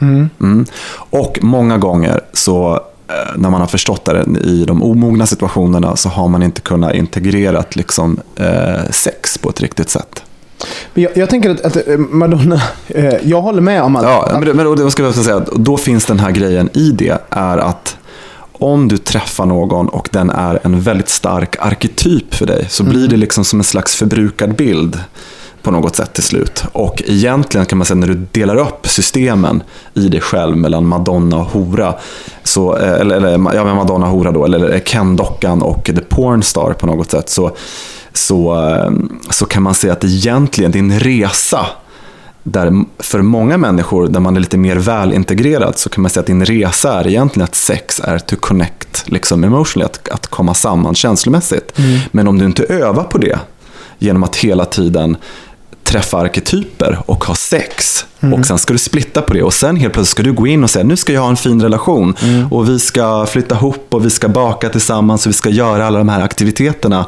Mm. Och många gånger så eh, när man har förstått det i de omogna situationerna så har man inte kunnat integrera liksom, eh, sex på ett riktigt sätt. Jag, jag tänker att, att eh, Madonna, eh, jag håller med om att... Ja, men, men och det ska jag säga, då finns den här grejen i det, är att om du träffar någon och den är en väldigt stark arketyp för dig, så blir det liksom som en slags förbrukad bild på något sätt till slut. Och egentligen kan man säga när du delar upp systemen i dig själv mellan Madonna och hora, så, eh, eller, eller ja, Madonna och hora då, eller Ken-dockan och The Pornstar på något sätt, så, så, eh, så kan man säga att egentligen din resa där för många människor, där man är lite mer välintegrerad, så kan man säga att din resa är egentligen att sex är to connect liksom emotionally, att, att komma samman känslomässigt. Men om du inte övar på det, genom att hela tiden träffa arketyper och ha sex. Och sen ska du splitta på det och sen helt plötsligt ska du gå in och säga nu ska jag ha en fin relation. Och vi ska flytta ihop och vi ska baka tillsammans och vi ska göra alla de här aktiviteterna.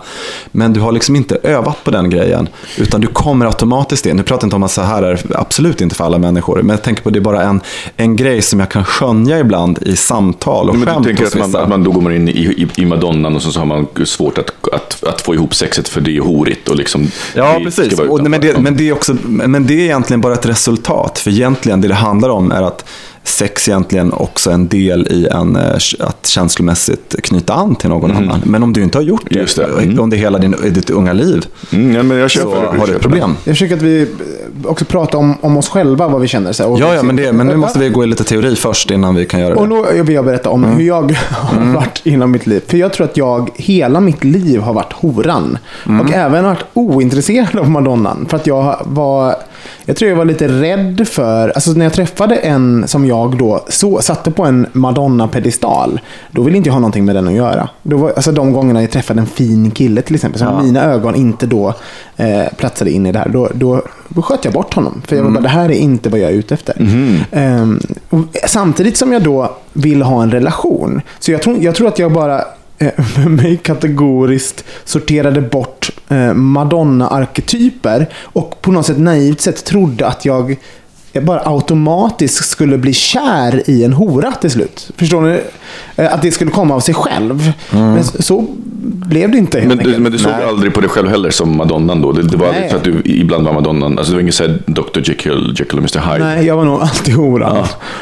Men du har liksom inte övat på den grejen. Utan du kommer automatiskt in. Nu pratar jag inte om att så här är absolut inte för alla människor. Men jag tänker på att det är bara en, en grej som jag kan skönja ibland i samtal och Men skämt du tänker att man, att man då går man in i, i, i Madonnan och så, har man svårt att, att, att få ihop sexet för det är horigt. Och liksom, Ja, precis. Och, men, det, men, det är också, men det är egentligen bara ett resultat. För egentligen det det handlar om är att sex egentligen också är en del i en, eh, att känslomässigt knyta an till någon annan. Men om du inte har gjort det. Just det. Mm. under hela din, i ditt unga liv, Mm, ja, men jag köper så jag har du ett problem. Jag försöker att vi också pratar om, om oss själva, vad vi känner. Så här, och- Ja, ja men, det, men nu måste vi gå i lite teori först innan vi kan göra Och det. då vill jag berätta om hur jag har varit inom mitt liv. För jag tror att jag hela mitt liv har varit horan. Och även varit ointresserad av Madonnan. För att jag var, jag tror jag var lite rädd för, alltså när jag träffade en som jag då så, satte på en Madonna-pedestal. Då ville inte jag ha någonting med den att göra. Då var, alltså de gångerna jag träffade en fin kille till exempel. Som mina ögon inte då eh, platsade in i det här. Då, då, då sköt jag bort honom. För jag var bara, det här är inte vad jag är ute efter. Ehm, och samtidigt som jag då vill ha en relation. Så jag tror, jag tror att jag bara Eh, för mig kategoriskt sorterade bort eh, Madonna-arketyper och på något sätt naivt sätt trodde att jag jag bara automatiskt skulle bli kär i en hora till slut. Förstår ni? Eh, Att det skulle komma av sig själv. Men så, blev det inte Men du, men du såg Nej. aldrig på dig själv heller som Madonnan då? Det, det var aldrig Nej. så att du ibland var Madonnan? Alltså det var ingen så här Dr. Jekyll, Jekyll och Mr. Hyde? Nej, jag var nog alltid horan.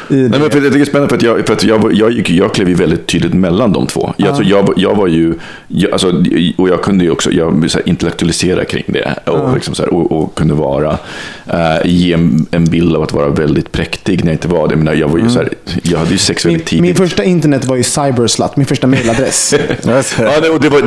det. Nej, men för, jag tycker det är spännande för att jag, för att jag, jag, gick, jag klev ju väldigt tydligt mellan de två. Jag, alltså, jag, jag var ju, jag, alltså, och jag kunde ju också jag, så här, intellektualisera kring det. Och, liksom, så här, och, och kunde vara, eh, ge en, en bild av att vara väldigt präktig när jag inte var det. Men jag, var ju, så här, jag hade ju sex min, väldigt tidigt. min första internet var ju Cyberslut, min första mailadress. Ja, det, och det, var,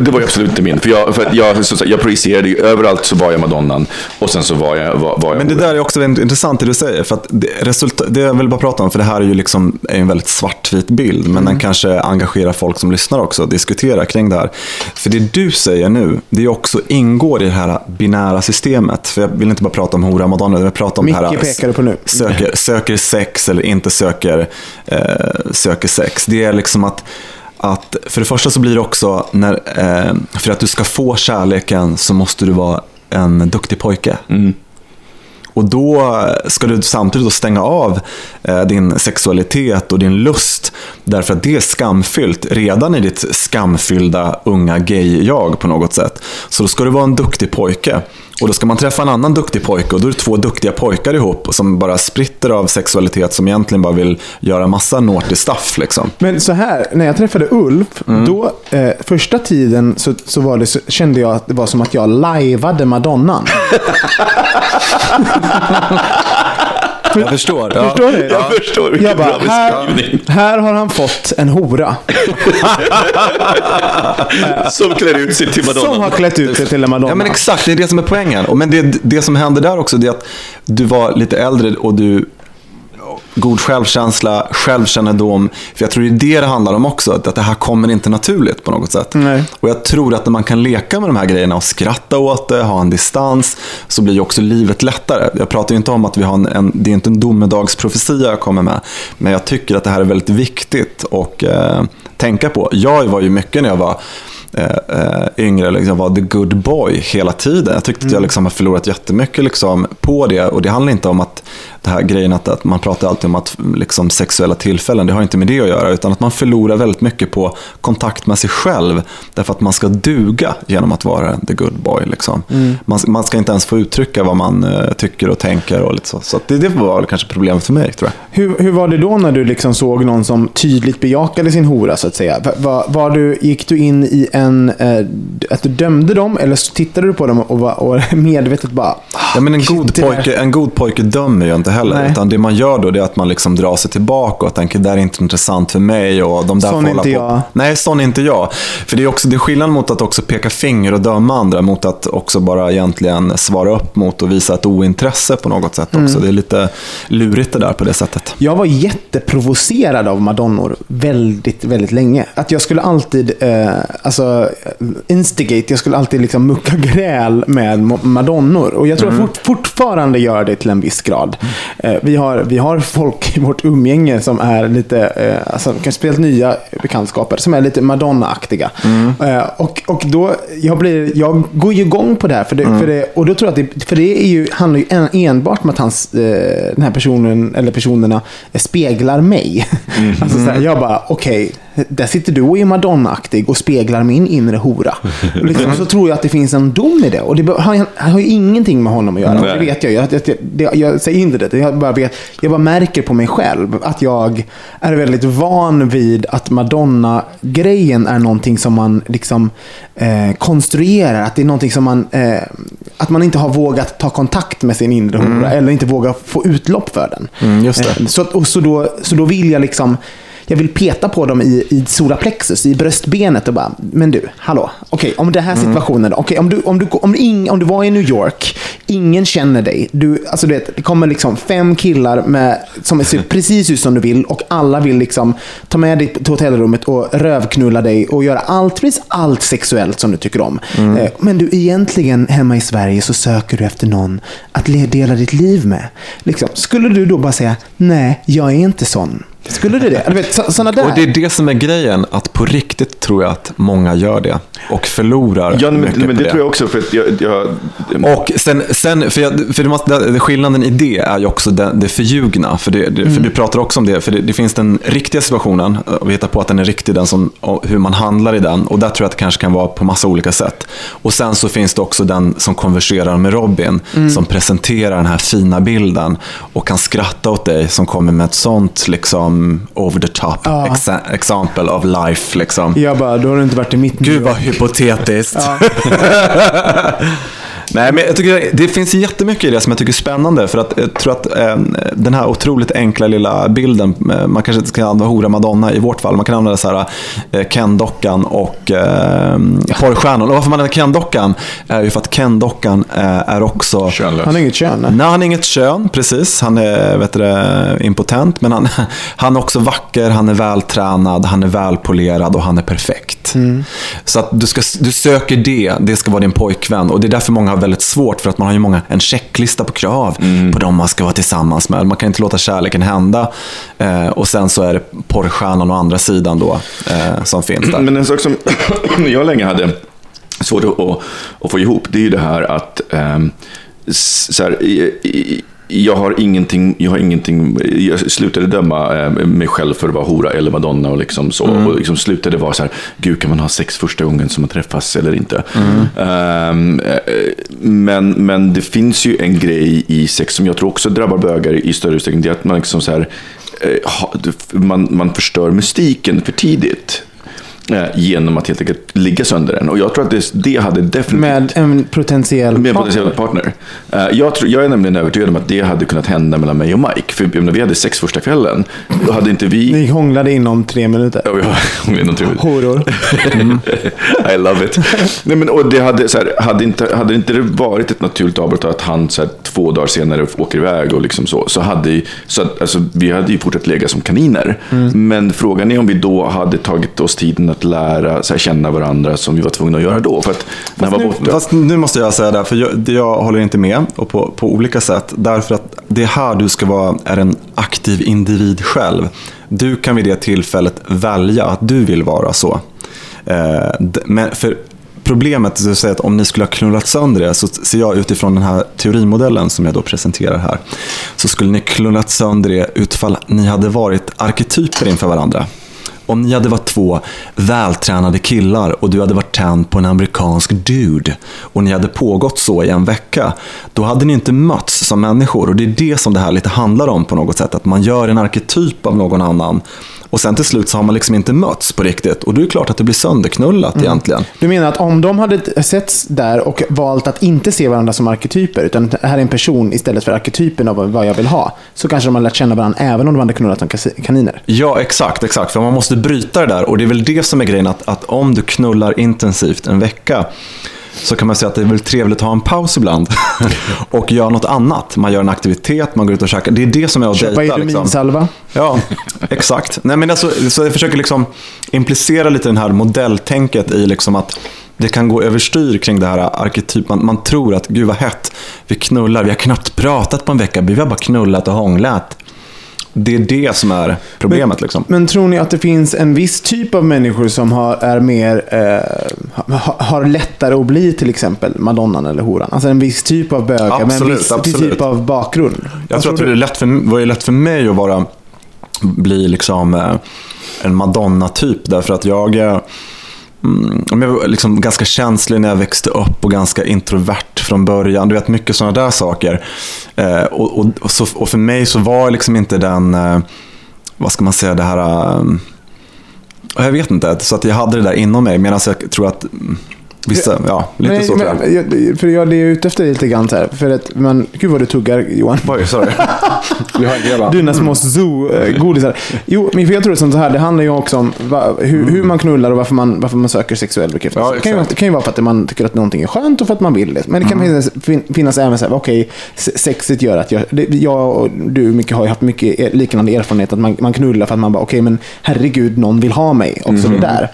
det, var ju absolut inte min. För jag, för jag, så, så, jag projicerade ju överallt så var jag Madonnan. Och sen så var jag, var, var jag Men det där är också väldigt intressant det du säger. För att det, resultat, det jag vill bara prata om, för det här är ju liksom en väldigt svartvit bild. Men den kanske engagerar folk som lyssnar också och diskuterar kring det här. För det du säger nu, det också ingår i det här binära systemet. För jag vill inte bara prata om hora och madonna, jag vill prata om det här. Pekar du på nu. Söker, söker sex eller inte söker, eh, söker sex. Det är liksom att att för det första så blir det också, när, eh, för att du ska få kärleken så måste du vara en duktig pojke. Och då ska du samtidigt då stänga av eh, din sexualitet och din lust. Därför att det är skamfyllt redan i ditt skamfyllda unga gay-jag på något sätt. Så då ska du vara en duktig pojke. Och då ska man träffa en annan duktig pojke och då är det två duktiga pojkar ihop som bara spritter av sexualitet som egentligen bara vill göra massa naughty stuff. Liksom. Men så här, när jag träffade Ulf, då eh, första tiden så, så, var det, så kände jag att det var som att jag lajvade Madonnan. Jag förstår. Ja. Förstår ni? Jag förstår, vilken Jag bara, bra här, här har han fått en hora. Som klär ut sig till Som har Madonna. klätt ut sig till en Madonna. Ja men exakt, det är det som är poängen. Men det, det som hände där också, det är att du var lite äldre och du god självkänsla, självkännedom. För jag tror det är det det handlar om också, att det här kommer inte naturligt på något sätt. Nej. Och jag tror att när man kan leka med de här grejerna och skratta åt det, ha en distans, så blir ju också livet lättare. Jag pratar ju inte om att vi har en, en det är inte en domedagsprofetia jag kommer med, men jag tycker att det här är väldigt viktigt att eh, tänka på. Jag var ju mycket när jag var eh, eh, yngre liksom var the good boy hela tiden. Jag tyckte att jag liksom har förlorat jättemycket liksom på det. Och det handlar inte om att det här grejen att, att man pratar alltid om att liksom, sexuella tillfällen, det har inte med det att göra. Utan att man förlorar väldigt mycket på kontakt med sig själv. Därför att man ska duga genom att vara the good boy. Liksom. Man, man ska inte ens få uttrycka vad man eh, tycker och tänker. Och lite så så det, det var kanske problemet för mig tror jag. Hur, hur var det då när du liksom såg någon som tydligt bejakade sin hora, så att säga? Va- va- var du, gick du in i en... Eh, att du dömde dem, eller tittade du på dem och, var, och medvetet bara... Ja, men en, "Ah, god det där." pojke, en god pojke dömer ju inte heller. Nej. Utan det man gör då är att man liksom drar sig tillbaka och tänker det där är inte intressant för mig. Och de där Sån får är inte på. jag. Nej, sån är inte jag. För det är, också, det är skillnad mot att också peka finger och döma andra. Mot att också bara egentligen svara upp mot och visa ett ointresse på något sätt också. Mm. Det är lite lurigt det där på det sättet. Jag var jätteprovocerad av madonnor väldigt, väldigt länge. Att jag skulle alltid, eh, alltså, instigate, jag skulle alltid liksom mucka gräl med madonnor. Och jag tror jag fort, fortfarande gör det till en viss grad. Eh, vi, har, vi har folk i vårt umgänge som är lite, eh, alltså, kanske speciellt nya bekantskaper, som är lite madonna-aktiga. Eh, och, och då, jag, blir, jag går ju igång på det här. För det, för det, och då tror jag att det, för det är ju, handlar ju en, enbart om att hans, den här personen, eller personerna, speglar mig. alltså, så här, jag bara, okej, där sitter du och är Madonna-aktig och speglar min inre hora. Och liksom, så tror jag att det finns en dom i det. Och det har, har ju ingenting med honom att göra. Nej. Det vet jag ju. Jag, jag, jag, jag säger inte det. Jag bara, vet, jag bara märker på mig själv att jag är väldigt van vid att Madonna-grejen är någonting som man liksom eh, konstruerar. Att det är någonting som man, eh, att man inte har vågat ta kontakt med sin inre hora. Eller inte vågar få utlopp för den. Mm, just det. Eh, så, och så, då, så då vill jag liksom jag vill peta på dem i, i solarplexus, i bröstbenet och bara, men du, hallå, okej, om den här Mm. situationen då, okej, om, du, om, du, om, ing, om du var i New York, ingen känner dig, du, alltså du vet, det kommer liksom fem killar med, som ser precis ut som du vill och alla vill liksom ta med dig till hotellrummet och rövknulla dig och göra allt, precis allt sexuellt som du tycker om. Mm. Eh, Men du, egentligen hemma i Sverige så söker du efter någon att dela ditt liv med. Liksom, skulle du då bara säga, nej, jag är inte sån. Skulle du det? Du vet, så, såna där. Och det är det som är grejen, att på riktigt tror jag att många gör det. Och förlorar Ja, men, mycket men på det det. tror jag också. För att jag, jag, Och sen, sen för, jag, för det måste, det, skillnaden i det är ju också det, det förljugna. För, det, det, för du pratar också om det, för det, det finns den riktiga situationen, och vi hittar på att den är riktig, den som, hur man handlar i den. Och där tror jag att det kanske kan vara på massa olika sätt. Och sen så finns det också den som konverserar med Robin, som presenterar den här fina bilden och kan skratta åt dig, som kommer med ett sånt liksom over the top exa, example of life. Liksom. Jag bara, då har du inte varit i mitt Gud vad hypotetiskt. Nej, men jag tycker det finns jättemycket i det som jag tycker är spännande. För att jag tror att eh, den här otroligt enkla lilla bilden, eh, man kanske inte ska använda hora Madonna i vårt fall. Man kan använda så här, eh, Ken-dockan och eh, porrstjärnan. Och varför man använder Ken-dockan är ju för att Ken-dockan eh, är också Könlös. Han har inget kön. nej. Han har inget kön, precis. Han är vet du, det, impotent. Men han, han är också vacker, han är vältränad, han är välpolerad och han är perfekt. Så att du, ska, du söker det, det ska vara din pojkvän. Och det är därför många har väldigt svårt, för att man har ju många, en checklista på krav på de man ska vara tillsammans med. Man kan inte låta kärleken hända. Eh, och sen så är det porrstjärnan å andra sidan då, eh, som finns där. Men en sak som jag länge hade svårt att, att, få ihop, det är ju det här att s- så här, i, i, jag har ingenting, jag har ingenting, jag slutade döma eh, mig själv för att vara hora eller madonna och liksom så. Och liksom slutade vara så här, gud kan man ha sex första gången som man träffas eller inte? Ehm, eh, men, men det finns ju en grej i sex som jag tror också drabbar bögar i större utsträckning. Det är att man liksom så här, eh, man, man förstör mystiken för tidigt. Eh, Genom att helt enkelt ligga sönder den. Och jag tror att det, det hade definitivt Med en potentiell med partner. potentiell partner. Eh, Jag, tror, jag är nämligen övertygad om att det hade kunnat hända mellan mig och Mike. För jag menar, vi hade sex första kvällen. Då hade inte vi... Ni hånglade inom tre minuter. Ja, vi det är något trevligt. Horor. I love it. Nej, men, och det hade, så här, hade, inte, hade inte det varit ett naturligt avbrott att han så här, två dagar senare åker iväg och liksom så, så hade så att, alltså, vi hade ju fortsatt lägga som kaniner. Men frågan är om vi då hade tagit oss tiden att lära så här, känna varandra som vi var tvungna att göra då. För att när han var borta. Fast nu måste jag säga det, här, för jag, jag håller inte med och på, på olika sätt. Därför att det är här du ska vara är en aktiv individ själv. Du kan vid det tillfället välja att du vill vara så. Eh, men för problemet är att att om ni skulle ha knullat sönder det, så ser jag utifrån den här teorimodellen som jag då presenterar här, så skulle ni knullat sönder det utifall ni hade varit arketyper inför varandra. Om ni hade varit två vältränade killar och du hade varit tänd på en amerikansk dude och ni hade pågått så i en vecka, då hade ni inte mötts som människor. Och det är det som det här lite handlar om på något sätt, att man gör en arketyp av någon annan och sen till slut så har man liksom inte mötts på riktigt. Och då är det klart att det blir sönderknullat egentligen. Du menar att om de hade setts där och valt att inte se varandra som arketyper, utan här är en person istället för arketypen av vad jag vill ha, så kanske de hade lärt känna varandra även om de hade knullat som kaniner. Ja, exakt, exakt. För man måste bryta det där. Och det är väl det som är grejen, att, att om du knullar intensivt en vecka, så kan man säga att det är väl trevligt att ha en paus ibland. och göra något annat. Man gör en aktivitet, man går ut och käkar. Det är det som är att Köpa dejta. Liksom. Ja, exakt. Nej, men alltså, så jag försöker liksom implicera lite den här modelltänket i liksom att det kan gå överstyr kring det här arketyp. Man, man tror att, gud vad hett, vi knullar, vi har knappt pratat på en vecka, vi har bara knullat och hånglat. Det är det som är problemet. liksom. Men tror ni att det finns en viss typ av människor som har, är mer, eh, ha, har lättare att bli till exempel Madonnan eller horan? Alltså en viss typ av bögar med en viss absolut. typ av bakgrund. Jag Vad tror att det är lätt för, var lätt för mig att vara, bli liksom eh, en Madonna-typ. Därför att jag, eh, mm, jag var liksom ganska känslig när jag växte upp och ganska introvert från början. Du vet, mycket sådana där saker. Eh, och, och, och, så, och för mig så var liksom inte den, eh, vad ska man säga, det här... eh, jag vet inte, så att jag hade det där inom mig. Medan jag tror att mm, vissa, ja, lite Men- så tror jag. men, För jag, det är ute efter lite grann så här. För att man, gud vad du tuggar Johan. Oj, sorry. Dina små zoo-godisar. Jo, men för jag tror att sånt här, det handlar ju också om va, hur, hur man knullar och varför man, varför man söker sexuell bekräftelse. Ja, det, kan ju, det kan ju vara för att man tycker att någonting är skönt och för att man vill det. Men det kan finnas, fin- finnas även så här, okej, se- sexet gör att jag, det, jag och du mycket, har ju haft mycket er- liknande erfarenhet. Att man, man knullar för att man bara, okej, men herregud, någon vill ha mig. Också det där.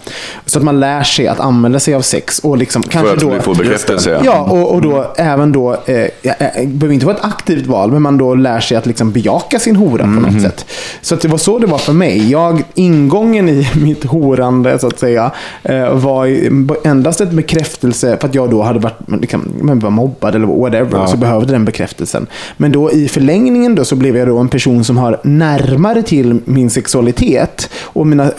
Så att man lär sig att använda sig av sex och liksom För kanske att då... får bekräftelse. Ja, och, och då även då, eh, ja, eh, behöver inte vara ett aktivt val, men man då lär sig att liksom bejaka sin hora på något sätt. Så att det var så det var för mig. Jag, ingången i mitt horande, så att säga, eh, var endast ett bekräftelse för att jag då hade varit, liksom, var mobbad eller whatever, och så behövde den bekräftelsen. Men då i förlängningen då så blev jag då en person som har närmare till min sexualitet och mina,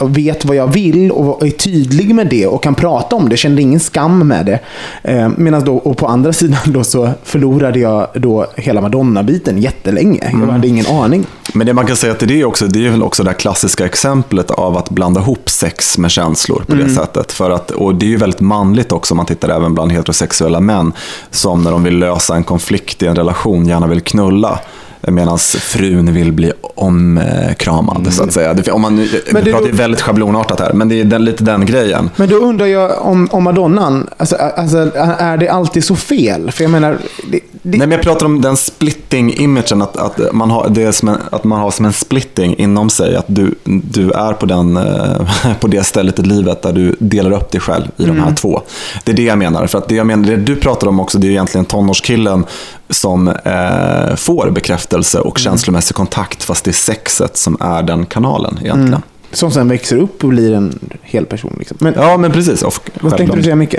vet vad jag vill och är tydlig med det och kan prata om det. Kände ingen skam med det. Eh, Medan då, och på andra sidan då så förlorade jag då hela Madonna-biten jättelänge. Jag hade ingen aning. Men det man kan säga till det också, det är väl också det klassiska exemplet av att blanda ihop sex med känslor på det sättet. För att, och det är ju väldigt manligt också om man tittar även bland heterosexuella män. Som när de vill lösa en konflikt i en relation gärna vill knulla. Medan frun vill bli omkramad, så att säga. Det, om man, Men det pratar väldigt schablonartat här, men det är den, lite den grejen. Men då undrar jag om, om Madonnan, alltså, alltså, är det alltid så fel? För jag menar, det, det, Nej, men jag pratar om den splitting-imagen, att, att, man har, det som en, att man har som en splitting inom sig. Att du, du är på, den, eh, på det stället i livet där du delar upp dig själv i de här två. Det är det jag menar. För att det, jag menar, det du pratar om också, det är egentligen tonårskillen som eh, får bekräftelse och känslomässig kontakt, fast det är sexet som är den kanalen egentligen. som sen växer upp och blir en hel person. Liksom. Men Ja, men precis. Och, vad tänkte du säga Micke?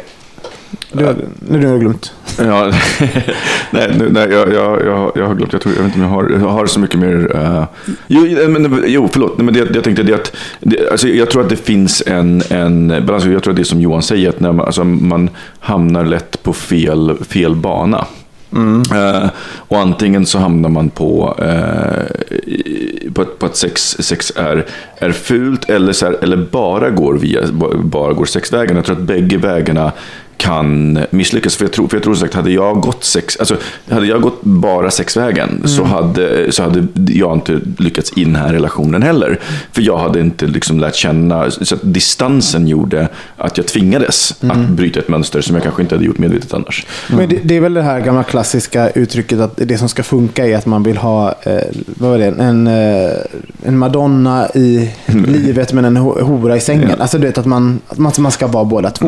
Du, har- nu har du glömt. Ja, nej, nu- nej jag, jag, jag, jag har glömt. Jag, tror, jag vet inte om jag har, jag har så mycket mer. eh, jo, men, jo, förlåt. Nej, men det, jag tänkte det att, det, alltså, jag tror att det finns en, en balans. Jag tror att det är som Johan säger, att när man, alltså, man hamnar lätt på fel, fel bana. Eh, och antingen så hamnar man på, eh, på, att- på att sex, sex är, är fult eller, så här, eller bara går via bara går sexvägen. Jag tror att bägge vägarna kan misslyckas. För jag tror, för jag tror sagt, hade jag gått sex, alltså, hade jag gått bara sexvägen så, hade, så hade jag inte lyckats i den här relationen heller. För jag hade inte liksom lärt känna, så att distansen gjorde att jag tvingades att bryta ett mönster som jag kanske inte hade gjort medvetet annars. Men det, det är väl det här gamla klassiska uttrycket att det som ska funka är att man vill ha eh, vad var det, en, eh, en Madonna i livet men en ho- hora i sängen. Alltså du vet att man, att man, man ska vara båda två.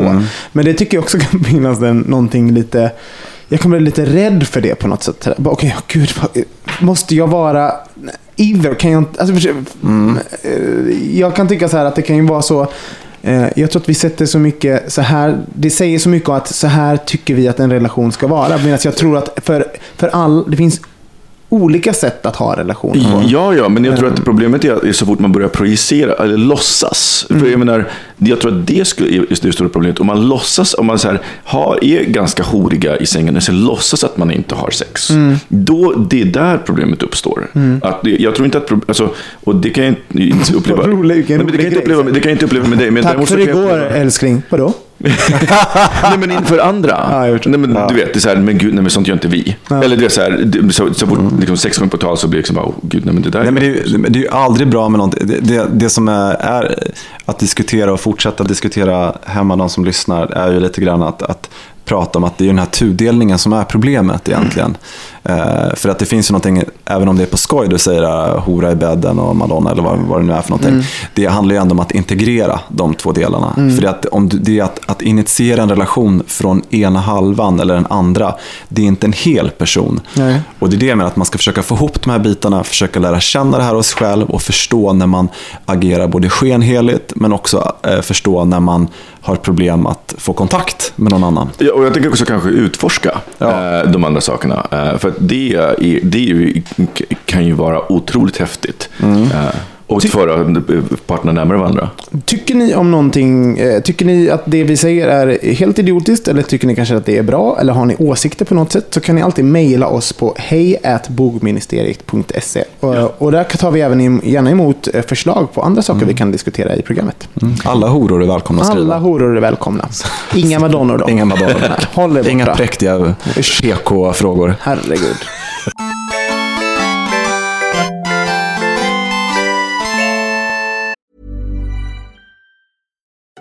Men det tycker jag också kan finnas en, någonting lite jag kan bli lite rädd för det på något sätt. Okej, gud, vad- måste jag vara either? Kan jag, inte- alltså, försök- eh, jag kan tycka så här att det kan ju vara så Eh, Jag tror att vi sätter så mycket så här. Det säger så mycket att så här tycker vi att en relation ska vara. Medan jag tror att för, för all, det finns olika sätt att ha relationer på. Ja, ja, men jag tror att problemet är att så fort man börjar projicera eller låtsas. För jag menar, jag tror att det skulle- är det stora problemet. Om man låtsas, om man så här, har, är ganska horiga i sängen och så låtsas att man inte har sex. Då, det är där problemet uppstår. Att, det- jag tror inte att, alltså, och det kan jag inte- uppleva. Rolig- Nej, men det, kan jag inte uppleva det kan jag inte uppleva med dig. Men Tack för jag igår älskling. Vadå? Nej men inför andra. Ja, jag nej, men, Du vet, det är så här, men gud, nej men sånt gör inte vi. Eller det är så här, så, så fort liksom, sex gånger på tal så blir det liksom bara, oh, gud, nej men det där. Nej, men det, det är ju aldrig bra med någonting. Det, det, det som är, är att diskutera och fortsätta diskutera hemma, de som lyssnar, är ju lite grann att, att prata om att det är den här tudelningen som är problemet egentligen. Eh, för att det finns ju någonting, även om det är på skoj, du säger uh, hora i bädden och Madonna eller vad, vad det nu är för någonting. Det handlar ju ändå om att integrera de två delarna. För det, att, om det är att, att initiera en relation från ena halvan eller den andra, det är inte en hel person. Nej. Och det är det med att man ska försöka få ihop de här bitarna, försöka lära känna det här hos sig själv och förstå när man agerar både skenheligt men också eh, förstå när man har problem att få kontakt med någon annan. Ja, och jag tänker också kanske utforska Ja. eh, de andra sakerna. Eh, för det, är, det är kan ju vara otroligt häftigt. Eh, och föra parterna närmare varandra. Tycker ni om någonting, eh, tycker ni att det vi säger är helt idiotiskt eller tycker ni kanske att det är bra eller har ni åsikter på något sätt så kan ni alltid mejla oss på hejatbogministeriet.se och, och där tar vi även gärna emot eh, förslag på andra saker vi kan diskutera i programmet. Alla horor är välkomna att skriva. Alla horor är välkomna. Inga madonnor då. Inga madonnor. Nej, Håll er borta. Inga präktiga PK-frågor. Herregud.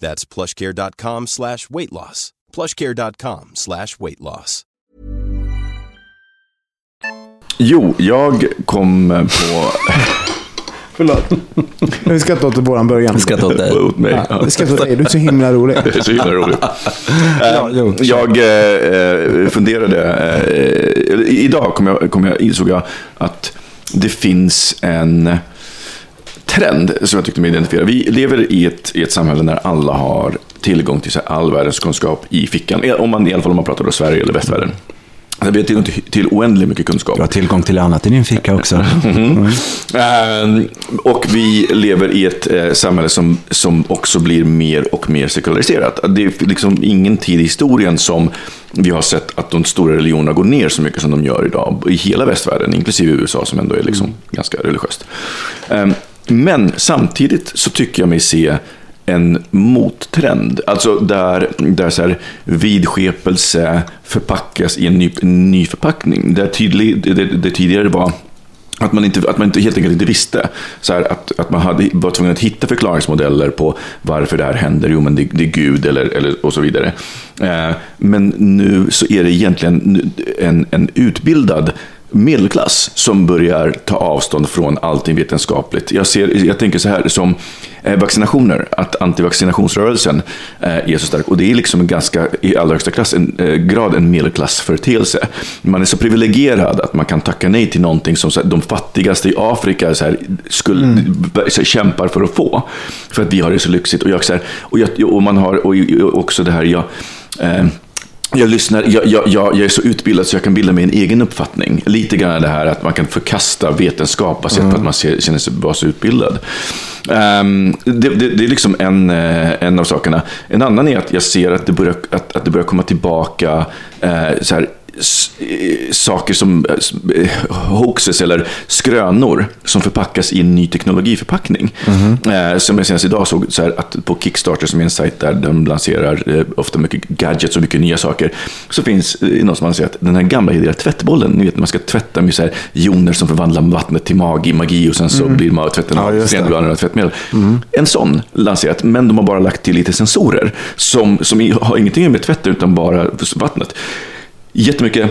That's plushcare.com slash weight loss. plushcare.com slash weight loss. Jo, jag kom på... Förlåt. Vi skrattar åt våran början. Skrattar åt dig. åt mig. Ja, vi skrattar åt dig. Du är så himla rolig. Det är så himla roligt. Ja, jo, Eh, jag eh, funderade, eh, idag kom jag, kom jag, insåg jag att det finns en trend som jag tyckte mig identifiera. Vi lever i ett, i ett samhälle där alla har tillgång till all världens kunskap i fickan. Om man, I alla fall om man pratar om Sverige eller västvärlden. Vi har tillgång till, till oändligt mycket kunskap. Du har tillgång till annat i din ficka också. Mm. Eh, och vi lever i ett eh, samhälle som, som också blir mer och mer sekulariserat. Det är liksom ingen tid i historien som vi har sett att de stora religionerna går ner så mycket som de gör idag i hela västvärlden, inklusive USA som ändå är liksom ganska religiöst. Eh, men samtidigt så tycker jag mig se en mottrend. Alltså där, där så här vidskepelse förpackas i en ny, en ny förpackning. Där tydlig, det, det tidigare var att man, inte, att man inte, helt enkelt inte visste. Så här, att, att man hade, var tvungen att hitta förklaringsmodeller på varför det här händer. Jo, men det, det är Gud eller, eller, och så vidare. Eh, men nu så är det egentligen en, en utbildad medelklass som börjar ta avstånd från allting vetenskapligt. Jag, ser, jag tänker så här som eh, vaccinationer, att antivaccinationsrörelsen eh, är så stark. Och det är liksom en ganska, i allra högsta klass, en, eh, grad en medelklassföreteelse. Man är så privilegierad att man kan tacka nej till någonting som här, de fattigaste i Afrika så här, skulle, mm. så här, kämpar för att få. För att vi har det så lyxigt. Och, jag, så och, jag, och man har och, och också det här, jag, eh, jag, lyssnar, jag, jag, jag, är så utbildad så jag kan bilda mig en egen uppfattning. Lite grann det här att man kan förkasta vetenskap baserat mm. på att man ser, känner sig vara så utbildad. Um, det, det, det, är liksom en, eh, en av sakerna. En annan är att jag ser att det börjar, att, att det börjar komma tillbaka uh, så här, saker som eh, hoaxes eller skrönor som förpackas i en ny teknologiförpackning. Mm. Eh, som jag senast idag såg så att på Kickstarter, som är en sajt där de lanserar eh, ofta mycket gadgets och mycket nya saker, så finns det någon som anser att den här gamla idéa tvättbollen, ni vet man ska tvätta med så här joner som förvandlar vattnet till magi, magi och sen så mm. blir man tvätten ja, av tvättmedel. Mm. En sån lanserat, men de har bara lagt till lite sensorer som, som har ingenting med tvätten utan bara vattnet jättemycket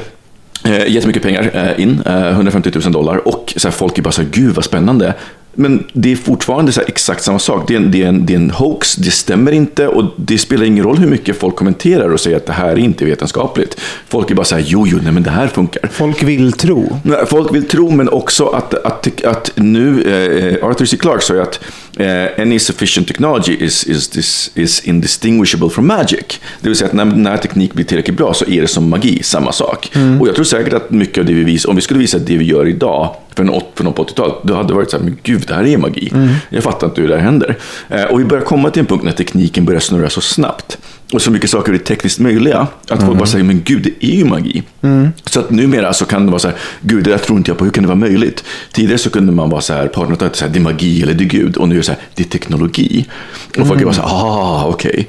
eh, jättemycket pengar eh, in, 150 000 dollar och så folk är bara så här, gud vad spännande. Men det är fortfarande så exakt samma sak. Det är, en, det, är en, det är en hoax, det stämmer inte och det spelar ingen roll hur mycket folk kommenterar och säger att det här är inte vetenskapligt. Folk är bara så här, jo, jo, nej, men det här funkar. Folk vill tro. Folk vill tro, men också att, att, att nu, eh, Arthur C. Clarke sa ju att eh, any sufficient technology is, is, is, is indistinguishable from magic. Det vill säga att när, när teknik blir tillräckligt bra så är det som magi, samma sak. Mm. Och jag tror säkert att mycket av det vi visar, om vi skulle visa det vi gör idag, för någon, för någon på 80-talet, då hade det varit så här, men gud, det här är magi. Mm. Jag fattar inte hur det här händer. Eh, och vi börjar komma till en punkt när tekniken börjar snurra så snabbt och så mycket saker är tekniskt möjliga. Att mm. folk bara säger, men gud, det är ju magi. Mm. Så att numera så kan det vara så här, gud, det där tror inte jag på, hur kan det vara möjligt? Tidigare så kunde man vara så här, på 1800-talet, så här, det är magi eller det är gud. Och nu är det så här, det är teknologi. Och mm. folk är bara så här, ah, okej.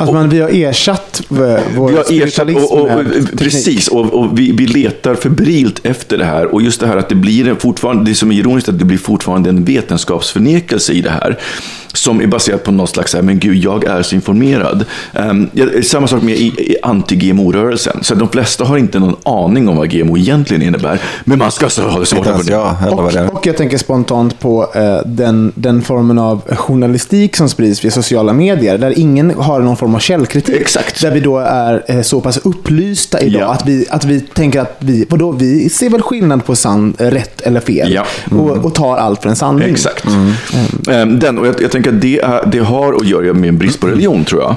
Okay. Man, vi har ersatt vår vi har ersatt, och, och, och Precis, och, och vi, vi, letar febrilt efter det här. Och just det här att det blir fortfarande, det som är ironiskt, att det blir fortfarande en vetenskapsförnekelse i det här som är baserat på något slags, men gud, jag är så informerad. Um, samma sak med anti-GMO-rörelsen. Så de flesta har inte någon aning om vad GMO egentligen innebär. Men man ska så ha det svårt för ja, och, och jag tänker spontant på uh, den, den formen av journalistik som sprids via sociala medier. Där ingen har någon form av källkritik. Exakt. Där vi då är uh, så pass upplysta idag ja. att, vi, att vi tänker att vi, vadå, vi ser väl skillnad på sant, rätt eller fel. Ja. Mm. Och, och, tar allt för en sanning. Exakt. Mm. Mm. Den, och jag, jag tänker att det, är, det har att göra med en brist på religion, tror jag.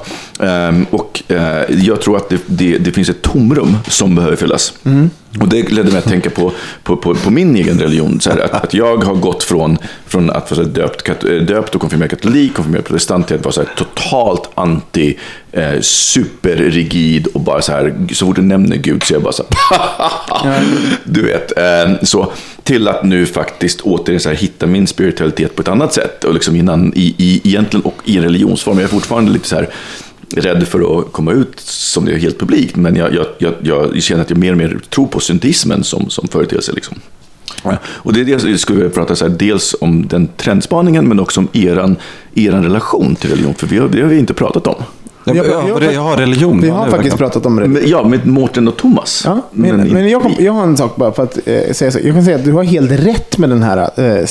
Um, och uh, jag tror att det, det, det, finns ett tomrum som behöver fyllas. Mm. Och det ledde mig att tänka på, på, på, på min egen religion. Så här, att, att jag har gått från, från att vara döpt, döpt och konfirmerad katolik, konfirmerad protestant till att vara så här, totalt anti, eh, superrigid och bara så här, så fort du nämner Gud så är jag bara så här, du vet. Eh, så, till att nu faktiskt återigen så här, hitta min spiritualitet på ett annat sätt. Och liksom innan, i, i, egentligen och i en religionsform. Jag är fortfarande lite så här, rädd för att komma ut som det är helt publikt. Men jag, jag, jag, jag känner att jag mer och mer tror på syntismen som, som företeelse. Liksom. Och det är det jag skulle vilja prata så här, dels om den trendspaningen men också om eran, eran relation till religion. För vi har, det har vi inte pratat om. Ja, jag, jag, jag, har religion. Vi har faktiskt pratat om religion. Ja, med Mårten och Thomas. Ja, men, men, men jag, kom, jag har en sak bara för att eh, säga så. Jag kan säga att du har helt rätt med den här eh,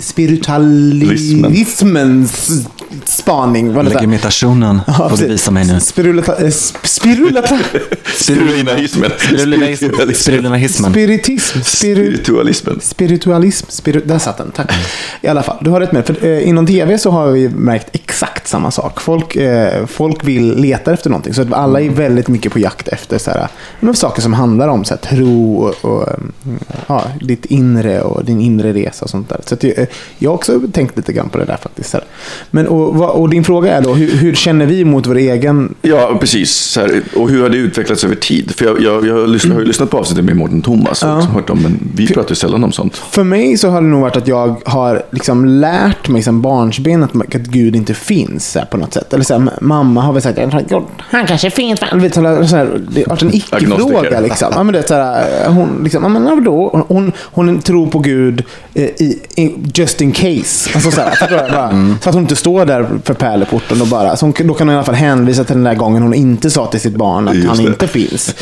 spiritualismens spaning. Legimitationen Ja, får du visa mig nu. Spirulata, eh, sp- spirulata, Spirulinahismen. Spirulinahismen. Spirulinahismen. spiritism, spiru, Spiritualismen. spiritualism, spiru, där satt den, tack. I alla fall, du har rätt med. För, eh, inom tv så har vi märkt exakt samma sak. Folk, eh, folk vill leta efter någonting. Så att alla är väldigt mycket på jakt efter så här, men saker som handlar om så här, tro och, och mm, ja, ditt inre och din inre resa och sånt där. Så att, eh, jag har också tänkt lite grann på det där faktiskt. Så här. Men, och, och din fråga är då, hur, hur känner vi mot vår egen Ja, precis. Här, och hur har det utvecklats över tid? För jag, jag, jag har, ju lyssnat på avsnittet med Mårten Thomas och Ja. hört om, men vi pratar ju sällan om sånt. För mig så har det nog varit att jag har liksom lärt mig som barnsben att, att Gud inte finns här, på något sätt. Eller så här, mamma har väl sagt att han kanske finns. men Vet, så här, så här, det har varit en icke-fråga. Liksom. Ja, men det, så här, hon, liksom, ja, men, vadå? hon, hon tror på Gud eh, i, i, just in case. Alltså, så, här, du? bara, så att hon inte står där för pärleporten och bara... Så hon, då kan hon i alla fall hänvisa till den där gången hon inte sa till sitt barn att Just han det. inte finns.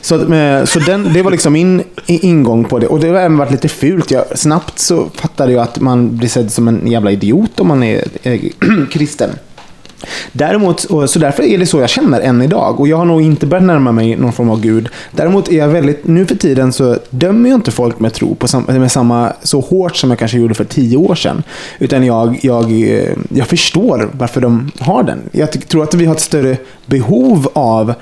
Så, eh, så den, det var liksom min ingång på det. Och det har även varit lite fult. Jag, snabbt så fattade jag att man blir sedd som en jävla idiot om man är eh, kristen. Däremot, och så därför är det så jag känner än idag. Och jag har nog inte börjat närma mig någon form av Gud. Däremot är jag väldigt, nu för tiden så dömer jag inte folk med tro på sam, med samma, så hårt som jag kanske gjorde för tio år sedan. Utan jag, jag, jag förstår varför de har den. Jag tror att vi har ett större behov av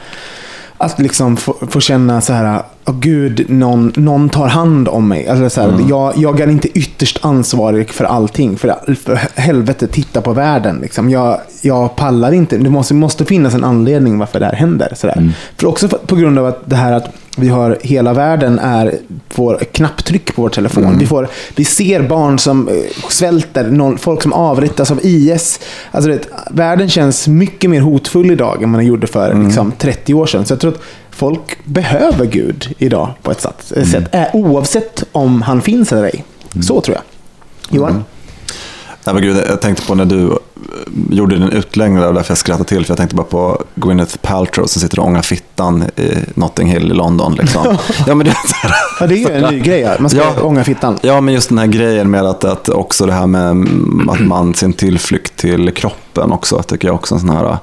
att liksom få, få känna så här, oh, gud, någon, någon tar hand om mig. Alltså så här, jag, jag är inte ytterst ansvarig för allting. För, för helvete, titta på världen. Liksom. Jag, jag pallar inte. Det måste, måste finnas en anledning varför det här händer. Så där. För också på grund av att det här att vi har hela världen är får knapptryck på vår telefon. Vi, får, vi ser barn som eh, svälter, någon, folk som avrättas av IS. Alltså det, världen känns mycket mer hotfull idag än man gjorde för liksom, 30 år sedan. Så jag tror att folk behöver Gud idag på ett sätt. ett sätt eh, oavsett om han finns eller ej. Så tror jag. Johan? Nej, men gud, jag tänkte på när du eh, gjorde din utläggning där, och därför jag skrattade till. För jag tänkte bara på Gwyneth Paltrow som sitter och ångar fittan i Notting Hill i London. Liksom. ja, men det, är här, Ja, det är ju en ny grej. ja. Man ska Ja. ånga fittan. ja, men just den här grejen med att, att också det här med att man sin tillflykt till kroppen också. tycker jag också en sån här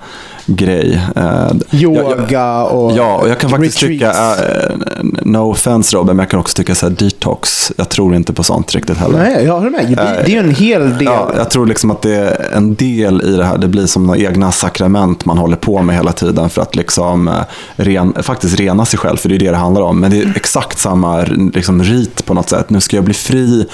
grej. Eh, jag- jag- Yoga och Ja, och jag kan faktiskt retreats. tycka, äh, no offense Robin, men jag kan också tycka så här detox. Jag tror inte på sånt riktigt heller. Nej, jag håller med. Det, det är en hel del. Ja, jag tror liksom att det är en del i det här. Det blir som några egna sakrament man håller på med hela tiden för att liksom eh, ren, faktiskt rena sig själv. För det är det det handlar om. Men det är exakt samma liksom, rit på något sätt. Nu ska jag bli fri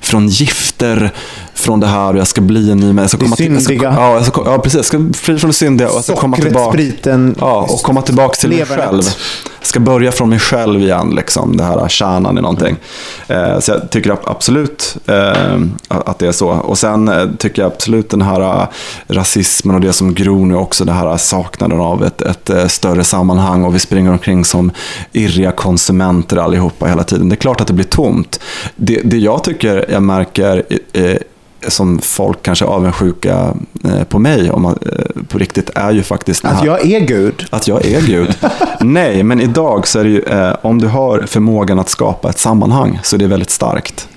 från gifter, från det här och jag ska bli en ny människa. Det komma till- jag ska- syndiga. Ja, jag ska, ja, precis. Jag ska bli fri från det syndiga och jag ska komma Sockret, tillbaka. spriten, Ja, och komma tillbaka till mig själv. Jag ska börja från mig själv igen, liksom, det här kärnan i någonting. Eh, så jag tycker ab- absolut eh, att det är så. Och sen eh, tycker jag absolut den här eh, rasismen och det som gror nu också, det här saknaden av ett, ett större sammanhang och vi springer omkring som irriga konsumenter allihopa hela tiden. Det är klart att det blir tomt. Det, det jag tycker jag märker eh, som folk kanske är avundsjuka eh, på mig om man, eh, på riktigt är ju faktiskt Att här- jag är Gud. att jag är Gud. Nej, men idag så är det ju, eh, om du har förmågan att skapa ett sammanhang så är det väldigt starkt.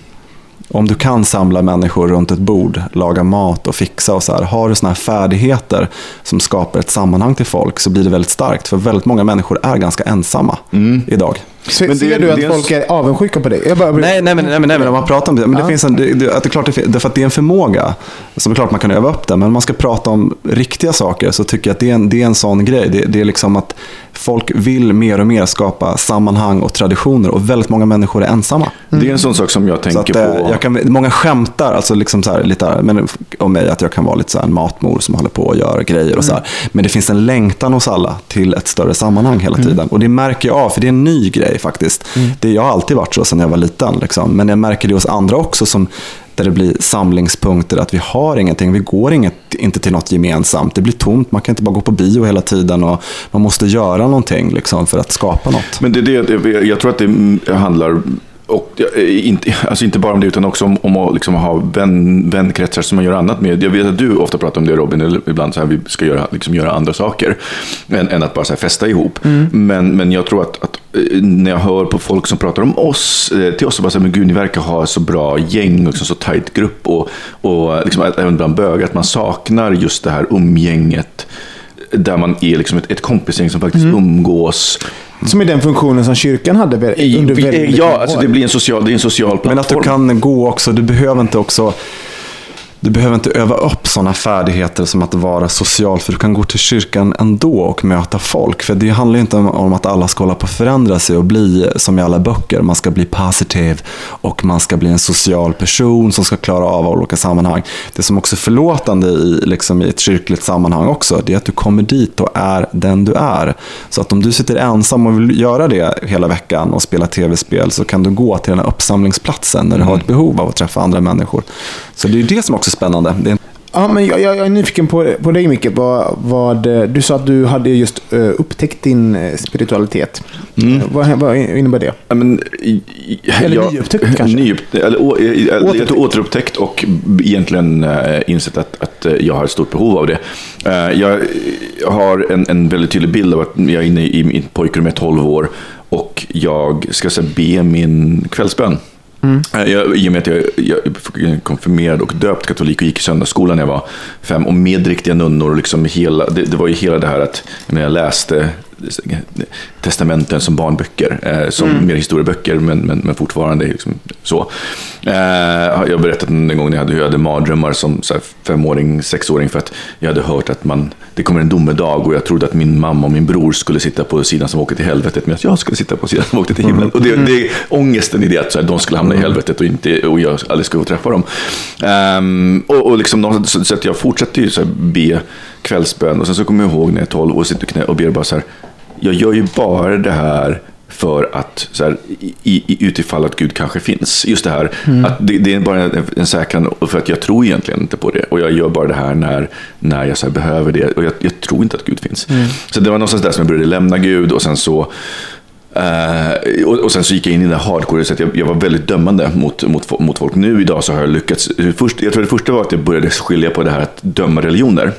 Om du kan samla människor runt ett bord, laga mat och fixa och så här. Har du sådana här färdigheter som skapar ett sammanhang till folk så blir det väldigt starkt. För väldigt många människor är ganska ensamma idag. Så, Men det- ser du att det en- folk är avundsjuka på dig? Jag bara, Nej, nej, men, nej, men, nej, men om man pratar om det. Men det Ja. finns en, det, det, att det är klart, det, därför att det är en förmåga. Som är klart man kan öva upp det. Men om man ska prata om riktiga saker så tycker jag att det är en, det är en sån grej. Det, det är liksom att folk vill mer och mer skapa sammanhang och traditioner. Och väldigt många människor är ensamma. Det är en sån sak som jag Så tänker att, eh, på. jag kan, många skämtar alltså liksom så här, lite, men, om mig att jag kan vara lite så här en matmor som håller på och gör grejer och så här. Men det finns en längtan hos alla till ett större sammanhang hela tiden. Och det märker jag av, för det är en ny grej faktiskt. Det, jag har alltid varit så sedan jag var liten. Liksom. Men jag märker det hos andra också som där det blir samlingspunkter, att vi har ingenting, vi går inget, inte till något gemensamt. Det blir tomt, man kan inte bara gå på bio hela tiden och man måste göra någonting liksom, för att skapa något. Men det, det, jag tror att det handlar och eh, inte, alltså inte bara om det, utan också om, om att liksom ha vän, vänkretsar som man gör annat med. Jag vet att du ofta pratar om det Robin, ibland så här, vi ska göra, liksom göra andra saker än, än att bara så här, festa ihop. Men, men jag tror att, att eh, när jag hör på folk som pratar om oss, eh, till oss så bara så här, men gud, ni verkar ha så bra gäng, liksom, så tajt grupp och, och liksom, även bland bögar, att man saknar just det här umgänget där man är liksom ett, ett kompisgäng som faktiskt umgås. Som är den funktionen som kyrkan hade under väldigt ja, alltså det blir en social, det är en social plattform. Men att du kan gå också, du behöver inte också du behöver inte öva upp sådana färdigheter som att vara social, för du kan gå till kyrkan ändå och möta folk. För det handlar inte om, att alla ska hålla på att förändra sig och bli som i alla böcker. Man ska bli positiv och man ska bli en social person som ska klara av olika sammanhang. Det som också är förlåtande i, liksom, i ett kyrkligt sammanhang också, det är att du kommer dit och är den du är. Så att om du sitter ensam och vill göra det hela veckan och spela tv-spel så kan du gå till den här uppsamlingsplatsen när du har ett behov av att träffa andra människor. Så det är det som också är spännande. Det är Ja, men jag, jag jag är nyfiken på, på dig Micke. Vad, vad, eh, du sa att du hade just eh, upptäckt din eh, spiritualitet. Mm. Vad, vad innebär det? Ja, men, Eller nyupptäckt kanske? Nyupp, eller, å, Återupptäckt. Jag återupptäckt och egentligen äh, insett att, att jag har ett stort behov av det. Eh, jag har en, en väldigt tydlig bild av att jag är inne i mitt pojkrum i 12 år och jag ska be min kvällsbön. Mm. Eh, jag, I och med att jag, jag är konfirmerad och döpt katolik och gick i söndagsskolan när jag var fem och med riktiga nunnor. och Liksom hela, det, det var ju hela det här att när jag läste testamenten som barnböcker, eh, som mer historieböcker men, men, men fortfarande liksom så. Eh, jag har berättat en gång när jag hade, jag hade mardrömmar som så här, femåring, sexåring för att jag hade hört att man, det kommer en domedag och jag trodde att min mamma och min bror skulle sitta på sidan som åker till helvetet medan jag skulle sitta på sidan som åkte till himlen. Och det, det är ångesten i det att så här, de skulle hamna i helvetet och, inte, och jag aldrig skulle få träffa dem. Ehm, och, och liksom, så, så att jag fortsatte ju så här, be kvällsbön och sen så kommer jag ihåg när jag är 12 och sitter och ber bara så här, jag gör ju bara det här för att, så här, i, i, utifall att Gud kanske finns. Just det här, att det, det är bara en, en säkran, för att jag tror egentligen inte på det. Och jag gör bara det här när, när jag här, behöver det. Och jag, jag tror inte att Gud finns. Så det var någonstans där som jag började lämna Gud och sen så Eh, och, och sen så gick jag in i det hardcore, så jag, jag var väldigt dömande mot, mot, mot folk. Nu idag så har jag lyckats. Först, jag tror det första var att jag började skilja på det här att döma religioner.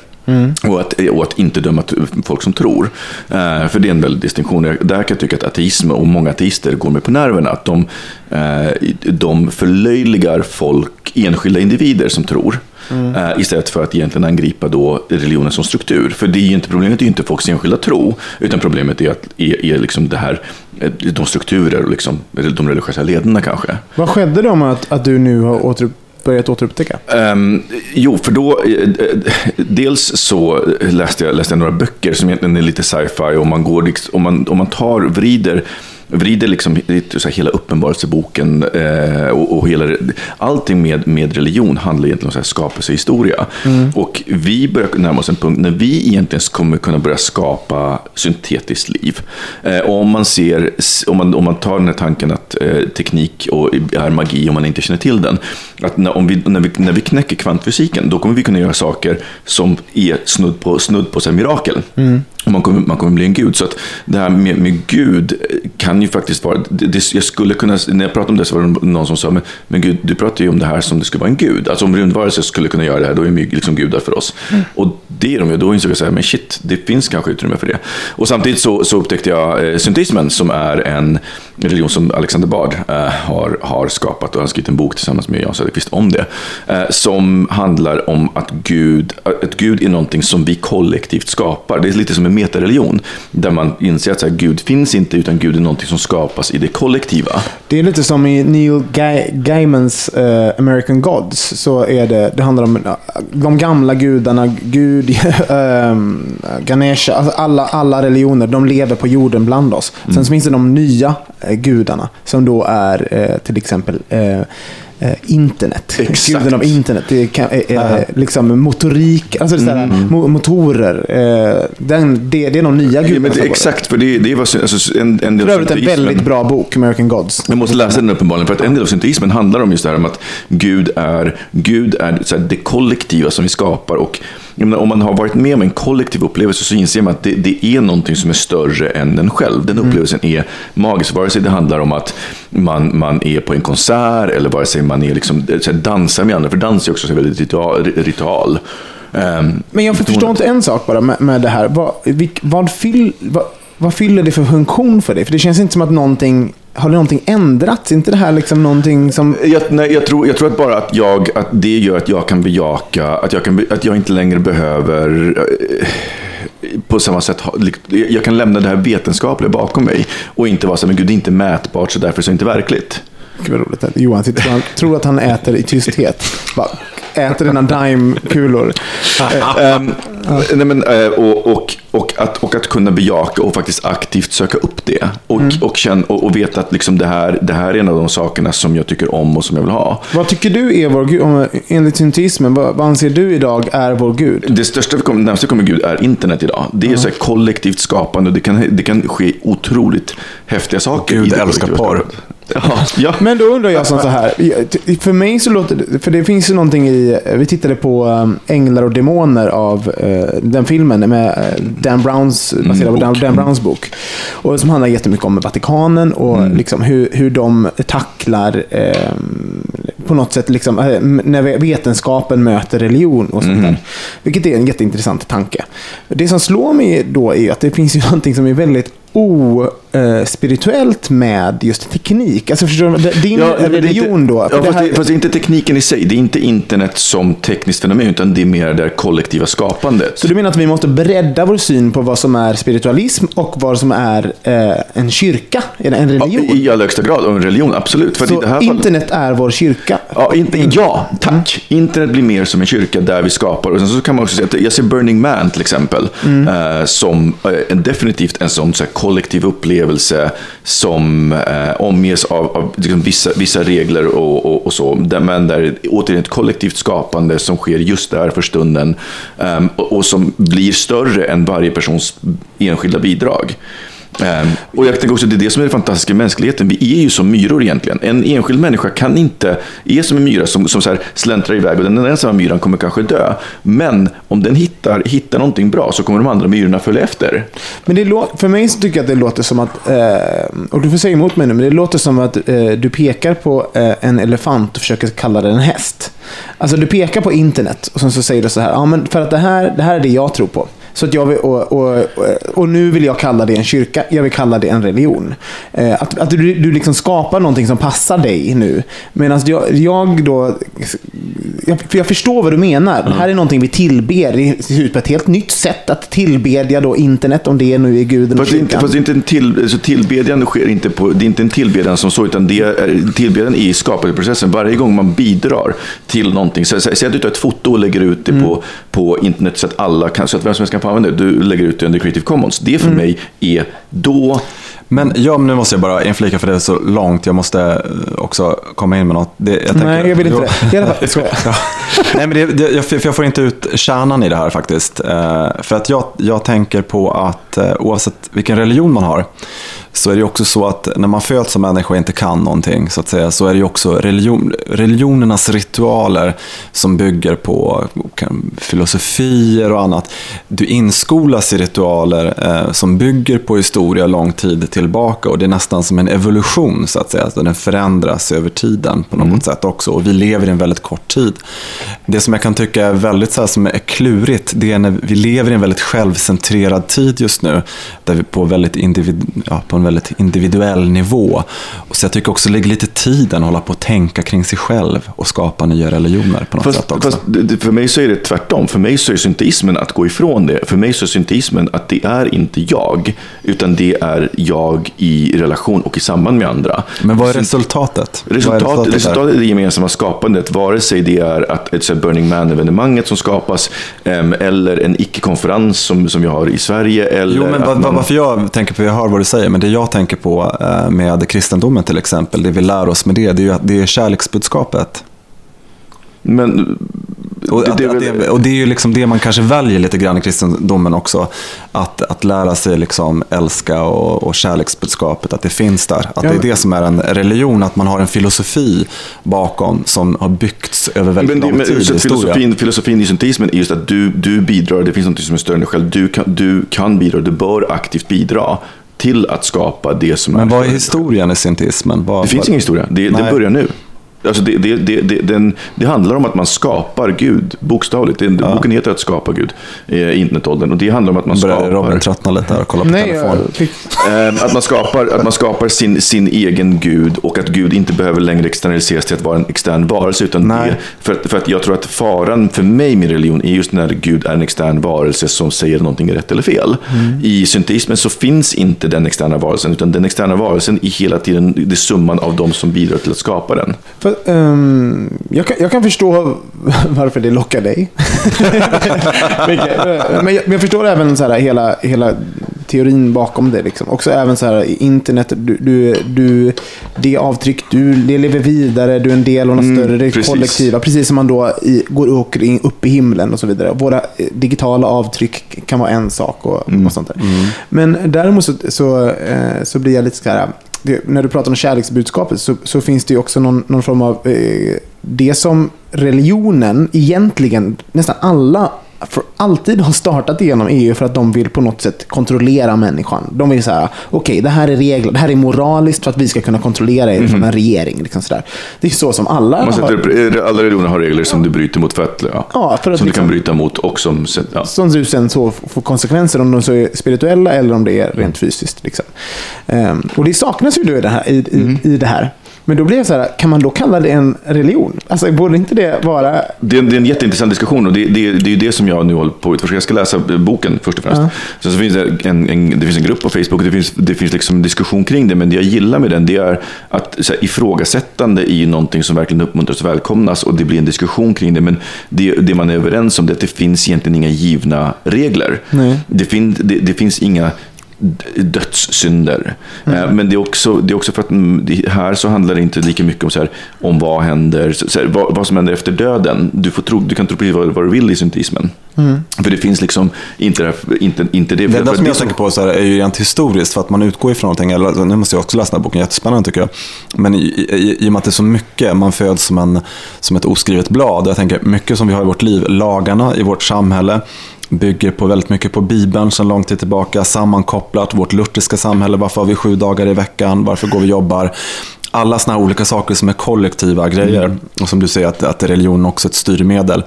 Och, att, och att inte döma folk som tror. Eh, för det är en väldig distinktion. Där kan jag tycka att ateism och många ateister går mig på nerverna. Att de, eh, de förlöjligar folk, enskilda individer som tror. Eh, istället för att egentligen angripa då religionen som struktur. För det är ju inte, problemet är ju inte folks enskilda tro, utan problemet är, att, är, är liksom det här, eh, de strukturer och liksom, de religiösa lederna kanske. Vad skedde då med att, att du nu har återupp, börjat återupptäcka? Um, jo, för då, eh, eh, dels så läste jag, läste jag några böcker som egentligen är lite sci-fi och man går, liksom, om man, om man tar, vrider, vrider liksom så här hela uppenbarelseboken eh, och, och hela, allting med, med religion handlar egentligen om så här skapelsehistoria. Och vi börjar närma oss en punkt när vi egentligen kommer kunna börja skapa syntetiskt liv. Eh, och om man ser, om man, om man tar den här tanken att eh, teknik och är magi om man inte känner till den. Att när, om vi, när, vi, när vi knäcker kvantfysiken, då kommer vi kunna göra saker som är snudd på, snudd på så här, mirakel. Och man, kommer, man kommer bli en gud. Så att det här med, med Gud kan ju faktiskt vara... Det, det, jag skulle kunna, när jag pratade om det så var det någon som sa, men, men Gud, du pratar ju om det här som det skulle vara en gud. Alltså om rymdvarelser skulle kunna göra det här, då är de ju liksom gudar för oss. Och det är de ju. Då insåg jag så här, men shit, det finns kanske utrymme för det. Och samtidigt så, så upptäckte jag eh, syntismen som är en religion som Alexander Bard eh, har, har skapat och han har skrivit en bok tillsammans med Jan Söderqvist om det. Eh, som handlar om att Gud, att Gud är någonting som vi kollektivt skapar. Det är lite som en metareligion. Där man inser att så här, Gud finns inte utan Gud är någonting som skapas i det kollektiva. Det är lite som i Neil Ga- Gaimans eh, American Gods. Så är det, det handlar om eh, de gamla gudarna, Gud, ehm, Ganesha, alltså alla, alla religioner, de lever på jorden bland oss. Mm. Sen så finns det de nya eh, gudarna, som då är eh, till exempel internet. Exakt. Guden av internet. Det kan, eh, eh, liksom motorik, alltså det är Mm. mo- motorer. Eh, den, det, det är de nya Ja, gudarna. där. exakt, för det, det var alltså, en, en del För övrigt en väldigt bra bok, American Gods. Jag måste läsa den uppenbarligen, för att en del av synteismen handlar om just det här om att Gud är, Gud är så här, det kollektiva som vi skapar. Och menar, om man har varit med om en kollektiv upplevelse så inser man att det, det är någonting som är större än en själv. Den upplevelsen är magisk, vare sig det handlar om att man, man är på en konsert eller vare sig man är liksom, här, dansar med andra, för dans är också så väldigt ritual. ritual. Ehm, Men jag förstår inte en sak bara med, med det här. Vad, vilk, vad, fyll, vad, vad fyller det för funktion för dig? För det känns inte som att någonting... Har det någonting ändrats? Inte det här liksom någonting som... Jag, nej, jag, tror, jag tror att bara att, jag, att det gör att jag kan bejaka, att jag, kan, att jag inte längre behöver eh, på samma sätt, jag kan lämna det här vetenskapliga bakom mig och inte vara så men gud det är inte mätbart så därför är det inte verkligt. Gud vad roligt. Johan sitter han tror att han äter i tysthet. Bara äter dina Daim-kulor. Ehm, nej, men, eh, och, och, och, att, och att kunna bejaka och faktiskt aktivt söka upp det. Och, och, känna, och, och veta att liksom det, här, det här är en av de sakerna som jag tycker om och som jag vill ha. Vad tycker du är vår gud? om- Enligt syntismen, vad, vad anser du idag är vår gud? Det största vi kommer, närmaste kommer Gud är internet idag. Det är så här kollektivt skapande. Det kan, det kan ske otroligt häftiga saker. Gud i det älskar porr. Ja, ja. Men då undrar jag så här. För mig så låter det, för det finns ju någonting i, vi tittade på um, Änglar och Demoner av eh, den filmen med eh, Dan Browns, baserad på Dan, bok. Dan Browns bok. Och som handlar jättemycket om Vatikanen och liksom hur, hur de tacklar eh, på något sätt liksom, eh, när vetenskapen möter religion och sånt där. Vilket är en jätteintressant tanke. Det som slår mig då är att det finns ju någonting som är väldigt ospirituellt med just teknik. Alltså förstår du? Din Ja, men det är religion då. Ja, det fast, här- det, fast det är inte tekniken i sig. Det är inte internet som tekniskt fenomen, utan det är mer det här kollektiva skapandet. Så du menar att vi måste bredda vår syn på vad som är spiritualism och vad som är eh, en kyrka, en, en Ja, religion? I allra högsta grad, och en religion, absolut. För Så här fallet, internet är vår kyrka? Ja, in, ja, tack. Internet blir mer som en kyrka där vi skapar. Och sen så kan man också säga att jag ser Burning Man till exempel eh, som eh, definitivt en sån så här, kollektiv upplevelse som eh, omges av, av liksom, vissa, vissa regler och, och, och så. Där, men där återigen ett kollektivt skapande som sker just där för stunden eh, och, och som blir större än varje persons enskilda bidrag. Ehm, och jag tänker också att det är det som är det fantastiska i mänskligheten. Vi är ju som myror egentligen. En enskild människa kan inte, är som en myra som, som så här släntrar iväg och den ensamma myran kommer kanske dö. Men om den hittar, hittar någonting bra så kommer de andra myrorna följa efter. Men det för mig så tycker jag att det låter som att, eh, och du får säga emot mig nu, men det låter som att eh, du pekar på eh, en elefant och försöker kalla den en häst. Alltså du pekar på internet och sen så säger du så här, ja men för att det här, det här är det jag tror på. Så att jag vill, och, och, och, nu vill jag kalla det en kyrka, jag vill kalla det en religion. Eh, att att du, du liksom skapar någonting som passar dig nu. Medan jag, jag då, jag, för jag förstår vad du menar. Det här är någonting vi tillber. Det ser ut på ett helt nytt sätt att tillbedja då internet, om det nu är guden och Fast är inte, kyrkan. fast det är inte en till, så tillbedjan sker inte på, det är inte en tillbedjan som så, utan det är tillbedjan i skapandeprocessen. Varje gång man bidrar till någonting, säg att du tar ett foto och lägger ut det på, på internet så att alla kan, så att vem som helst kan få använda det. Du lägger ut det under Creative Commons. Det för mig är då Men ja, men nu måste jag bara inflika för det är så långt. Jag måste eh, också komma in med något. Det, jag tänker, Nej, jag vill inte det. I alla fall. Ja. Nej, men det, det, jag, för jag får inte ut kärnan i det här faktiskt. Eh, för att jag, jag tänker på att eh, oavsett vilken religion man har så är det också så att när man föds som människa och inte kan någonting så att säga så är det också religion, religionernas ritualer som bygger på filosofier och annat. Du inskolas i ritualer eh, som bygger på historia lång tid tillbaka och det är nästan som en evolution så att säga. Alltså den förändras över tiden på något sätt också och vi lever i en väldigt kort tid. Det som jag kan tycka är väldigt så här, som är klurigt det är när vi lever i en väldigt självcentrerad tid just nu där vi på, väldigt individ, ja, på en väldigt individuell nivå. Och så jag tycker också det ligger lite tiden att hålla på att tänka kring sig själv och skapa nya religioner på något Fast, sätt också. fast för mig så är det tvärtom. För mig så är synteismen att gå ifrån det. För mig så är synteismen att det är inte jag, utan det är jag i relation och i samband med andra. Men vad är resultatet? Vad är Resultat, där? resultatet är det gemensamma skapandet, vare sig det är att ett Burning Man-evenemanget som skapas, eller en icke-konferens som, som vi har i Sverige. Eller Jo, men man- varför jag tänker på, jag hör vad du säger, men det jag tänker på eh, med kristendomen till exempel, det vi lär oss med det, det är ju att det är kärleksbudskapet. Men Och, Det- att, det är att det, och det är ju liksom det man kanske väljer lite grann i kristendomen också. Att, att lära sig liksom älska och, och kärleksbudskapet, att det finns där. Att det är det som är en religion, att man har en filosofi bakom som har byggts över väldigt Men, det, lång men tid i historia. filosofin, filosofin i synteismen är just att du, du bidrar, det finns något som är större än dig själv. Du kan, du kan bidra, du bör aktivt bidra till att skapa det som Men är vad är historien i synteismen? Vad, Det finns ingen historia, det, Nej. börjar nu. Alltså det, det, det, det, den, det handlar om att man skapar Gud, bokstavligt. Det, Boken heter att skapa Gud, eh, internetåldern. Och det handlar om att man skapar... Robin tröttna lite här och kolla på Nej, telefon? jag fick... Eh, Att man skapar, att man skapar sin, sin egen gud och att Gud inte behöver längre externaliseras till att vara en extern varelse. Utan Nej. det, för, att, för att jag tror att faran för mig med religion är just när Gud är en extern varelse som säger någonting är rätt eller fel. I synteismen så finns inte den externa varelsen, utan den externa varelsen är hela tiden det är summan av de som bidrar till att skapa den. För, ehm, jag, kan, jag kan förstå varför det lockar dig. Men, jag, men jag förstår även så här, hela, hela teorin bakom det. Liksom. Också även så här, internet, du, du, du, det avtryck, du det lever vidare, du är en del av något större, det precis. kollektiva. Precis som man då i, går och åker in, upp i himlen och så vidare. Våra eh, digitala avtryck kan vara en sak och, och sånt där. Men däremot så, så, eh, så blir jag lite så här, det, när du pratar om kärleksbudskapet så, så finns det ju också någon, någon form av eh, det som religionen egentligen nästan alla för alltid har startat igenom EU för att de vill på något sätt kontrollera människan. De vill säga, okej, det här är regler, det här är moraliskt för att vi ska kunna kontrollera er från en regering. Liksom sådär. Det är så som alla Man sätter, upp- alla religioner har regler som du bryter mot för att, ja, Ja, för att som du liksom- kan bryta mot och som... Ja. som du sen så får konsekvenser om de så är spirituella eller om det är rent fysiskt. Liksom. Ehm, och det saknas ju då i det här. I, i, i det här. Men då blir det så här, kan man då kalla det en religion? Alltså, borde inte det vara... Det är, en, det är en jätteintressant diskussion och det, det, det är ju det som jag nu håller på att utforska. Jag ska läsa boken först och främst. Sen så finns det en, en, det finns en grupp på Facebook, det finns, det finns liksom en diskussion kring det. Men det jag gillar med den det är att så här, ifrågasättande är ju någonting som verkligen uppmuntras och välkomnas och det blir en diskussion kring det. Men det, det man är överens om det är att det finns egentligen inga givna regler. Det, fin, det, det finns inga dödssynder. Eh, Men det är, också, det är också för att mm, här så handlar det inte lika mycket om, så här, om vad händer, så, här, vad, vad som händer efter döden. Du, får tro, du kan tro precis vad, vad du vill i synteismen. För det finns liksom inte, det inte, inte det. Det enda som det jag tänker på så här, är ju rent historiskt, för att man utgår ifrån någonting. Eller, nu måste jag också läsa den här boken, jättespännande tycker jag. Men i, i, i och med att det är så mycket, man föds som, en, som ett oskrivet blad. Jag tänker, mycket som vi har i vårt liv, lagarna i vårt samhälle, bygger på väldigt mycket på Bibeln sedan lång tid tillbaka, sammankopplat, vårt lutherska samhälle, varför har vi sju dagar i veckan, varför går vi och jobbar? Alla sådana här olika saker som är kollektiva grejer. Och som du säger, att, att religion också är ett styrmedel.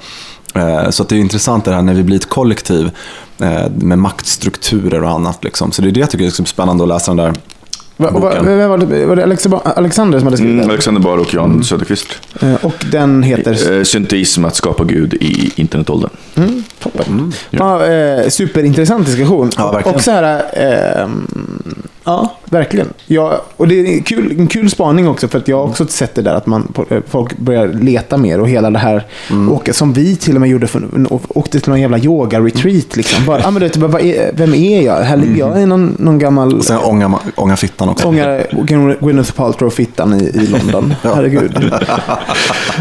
Eh, Så att det är intressant det här när vi blir ett kollektiv eh, med maktstrukturer och annat. Liksom. Så det är det jag tycker är så spännande att läsa den där Va, va, boken. vem var, det, var det Alexa- Alexander som hade skrivit Mm, den? Alexander Bard och Jan Söderqvist. Eh, Och den heter... Synteism, att skapa Gud i internetåldern. Toppen. Ja, eh, superintressant diskussion. Ja, och, verkligen. och så här, ehm, ja, verkligen. Ja, och det är en kul, en kul spaning också, för att jag har också sett det där att man, eh, folk börjar leta mer och hela det här, Mm. och som vi till och med gjorde, för, och åkte till någon jävla yoga-retreat. Liksom. Bara, ah, men du vet, bara, är, vem är jag? Här ligger jag i någon, någon gammal... Mm. Och sen ånga, ånga fittan också. Ångar Gwyneth Paltrow-fittan i, i London. Herregud.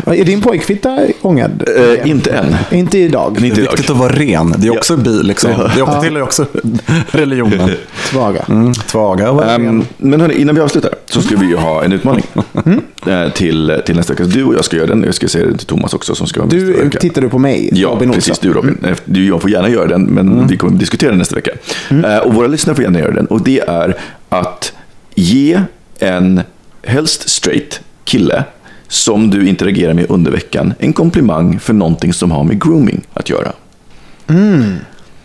är din pojkfitta ångad? Eh, inte än. Inte idag. Inte är idag. Att vara ren. Det är också bi, liksom. Det är också, tillhör också religionen. Svaga. Mm, tvaga och vara ren. Um, men hörni, innan vi avslutar så ska vi ju ha en utmaning eh, till, till nästa vecka. Du och jag ska göra den. Jag ska säga det till Thomas också som ska vara Du tittar du på mig, Ja, Robin precis. Du Robin. Du jag får gärna göra den, men vi kommer att diskutera den nästa vecka. Eh, och våra lyssnare får gärna göra den. Och det är att ge en, helst straight, kille som du interagerar med under veckan en komplimang för någonting som har med grooming att göra.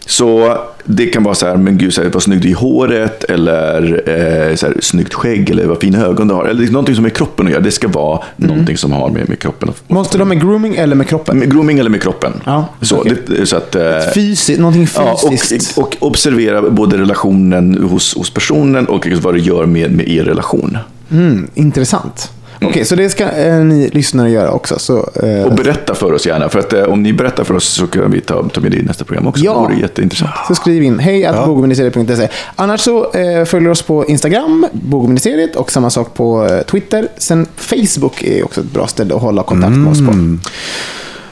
Så det kan vara så här, men gud, så här, vad snygg du är i håret, eller eh, så här, snyggt skägg, eller vad fina ögon du har. Eller någonting som med kroppen att göra. Det ska vara någonting som har med, med kroppen att Måste de med grooming eller med kroppen? med grooming eller med kroppen. Ja, så, okej. det, så att, eh, Fysiskt, någonting ja, fysiskt. och, och observera både relationen hos, hos personen och vad det gör med, med er relation. mm, intressant. Okej, så det ska eh, ni lyssnare göra också. Så, eh, Och berätta för oss gärna, för att eh, om ni berättar för oss så kan vi ta, ta med det i nästa program också. Ja. Det vore jätteintressant. så skriv in hej att bogministeriet.se. Annars så eh, följer oss på Instagram, bogministeriet, och samma sak på eh, Twitter. Sen Facebook är också ett bra ställe att hålla kontakt med oss på. Mm.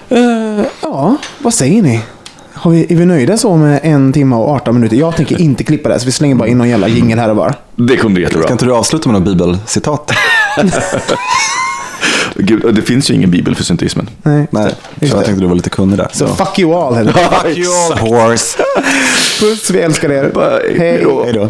Eh, ja, Ja, vad säger ni? Har vi, är vi nöjda så med en timme och 18 minuter? Jag tänker inte klippa det, så vi slänger bara in någon jävla jingel här och var. Det kommer bli jättebra. Ska inte du avsluta med något bibelcitat? Gud, det finns ju ingen bibel för synteismen. Nej, Nej, så jag det. tänkte du var lite kunnig där. Så fuck you all. Henrik. Fuck you all horse. Puss, vi älskar er. Bye. Hej. Hejdå. Hej då.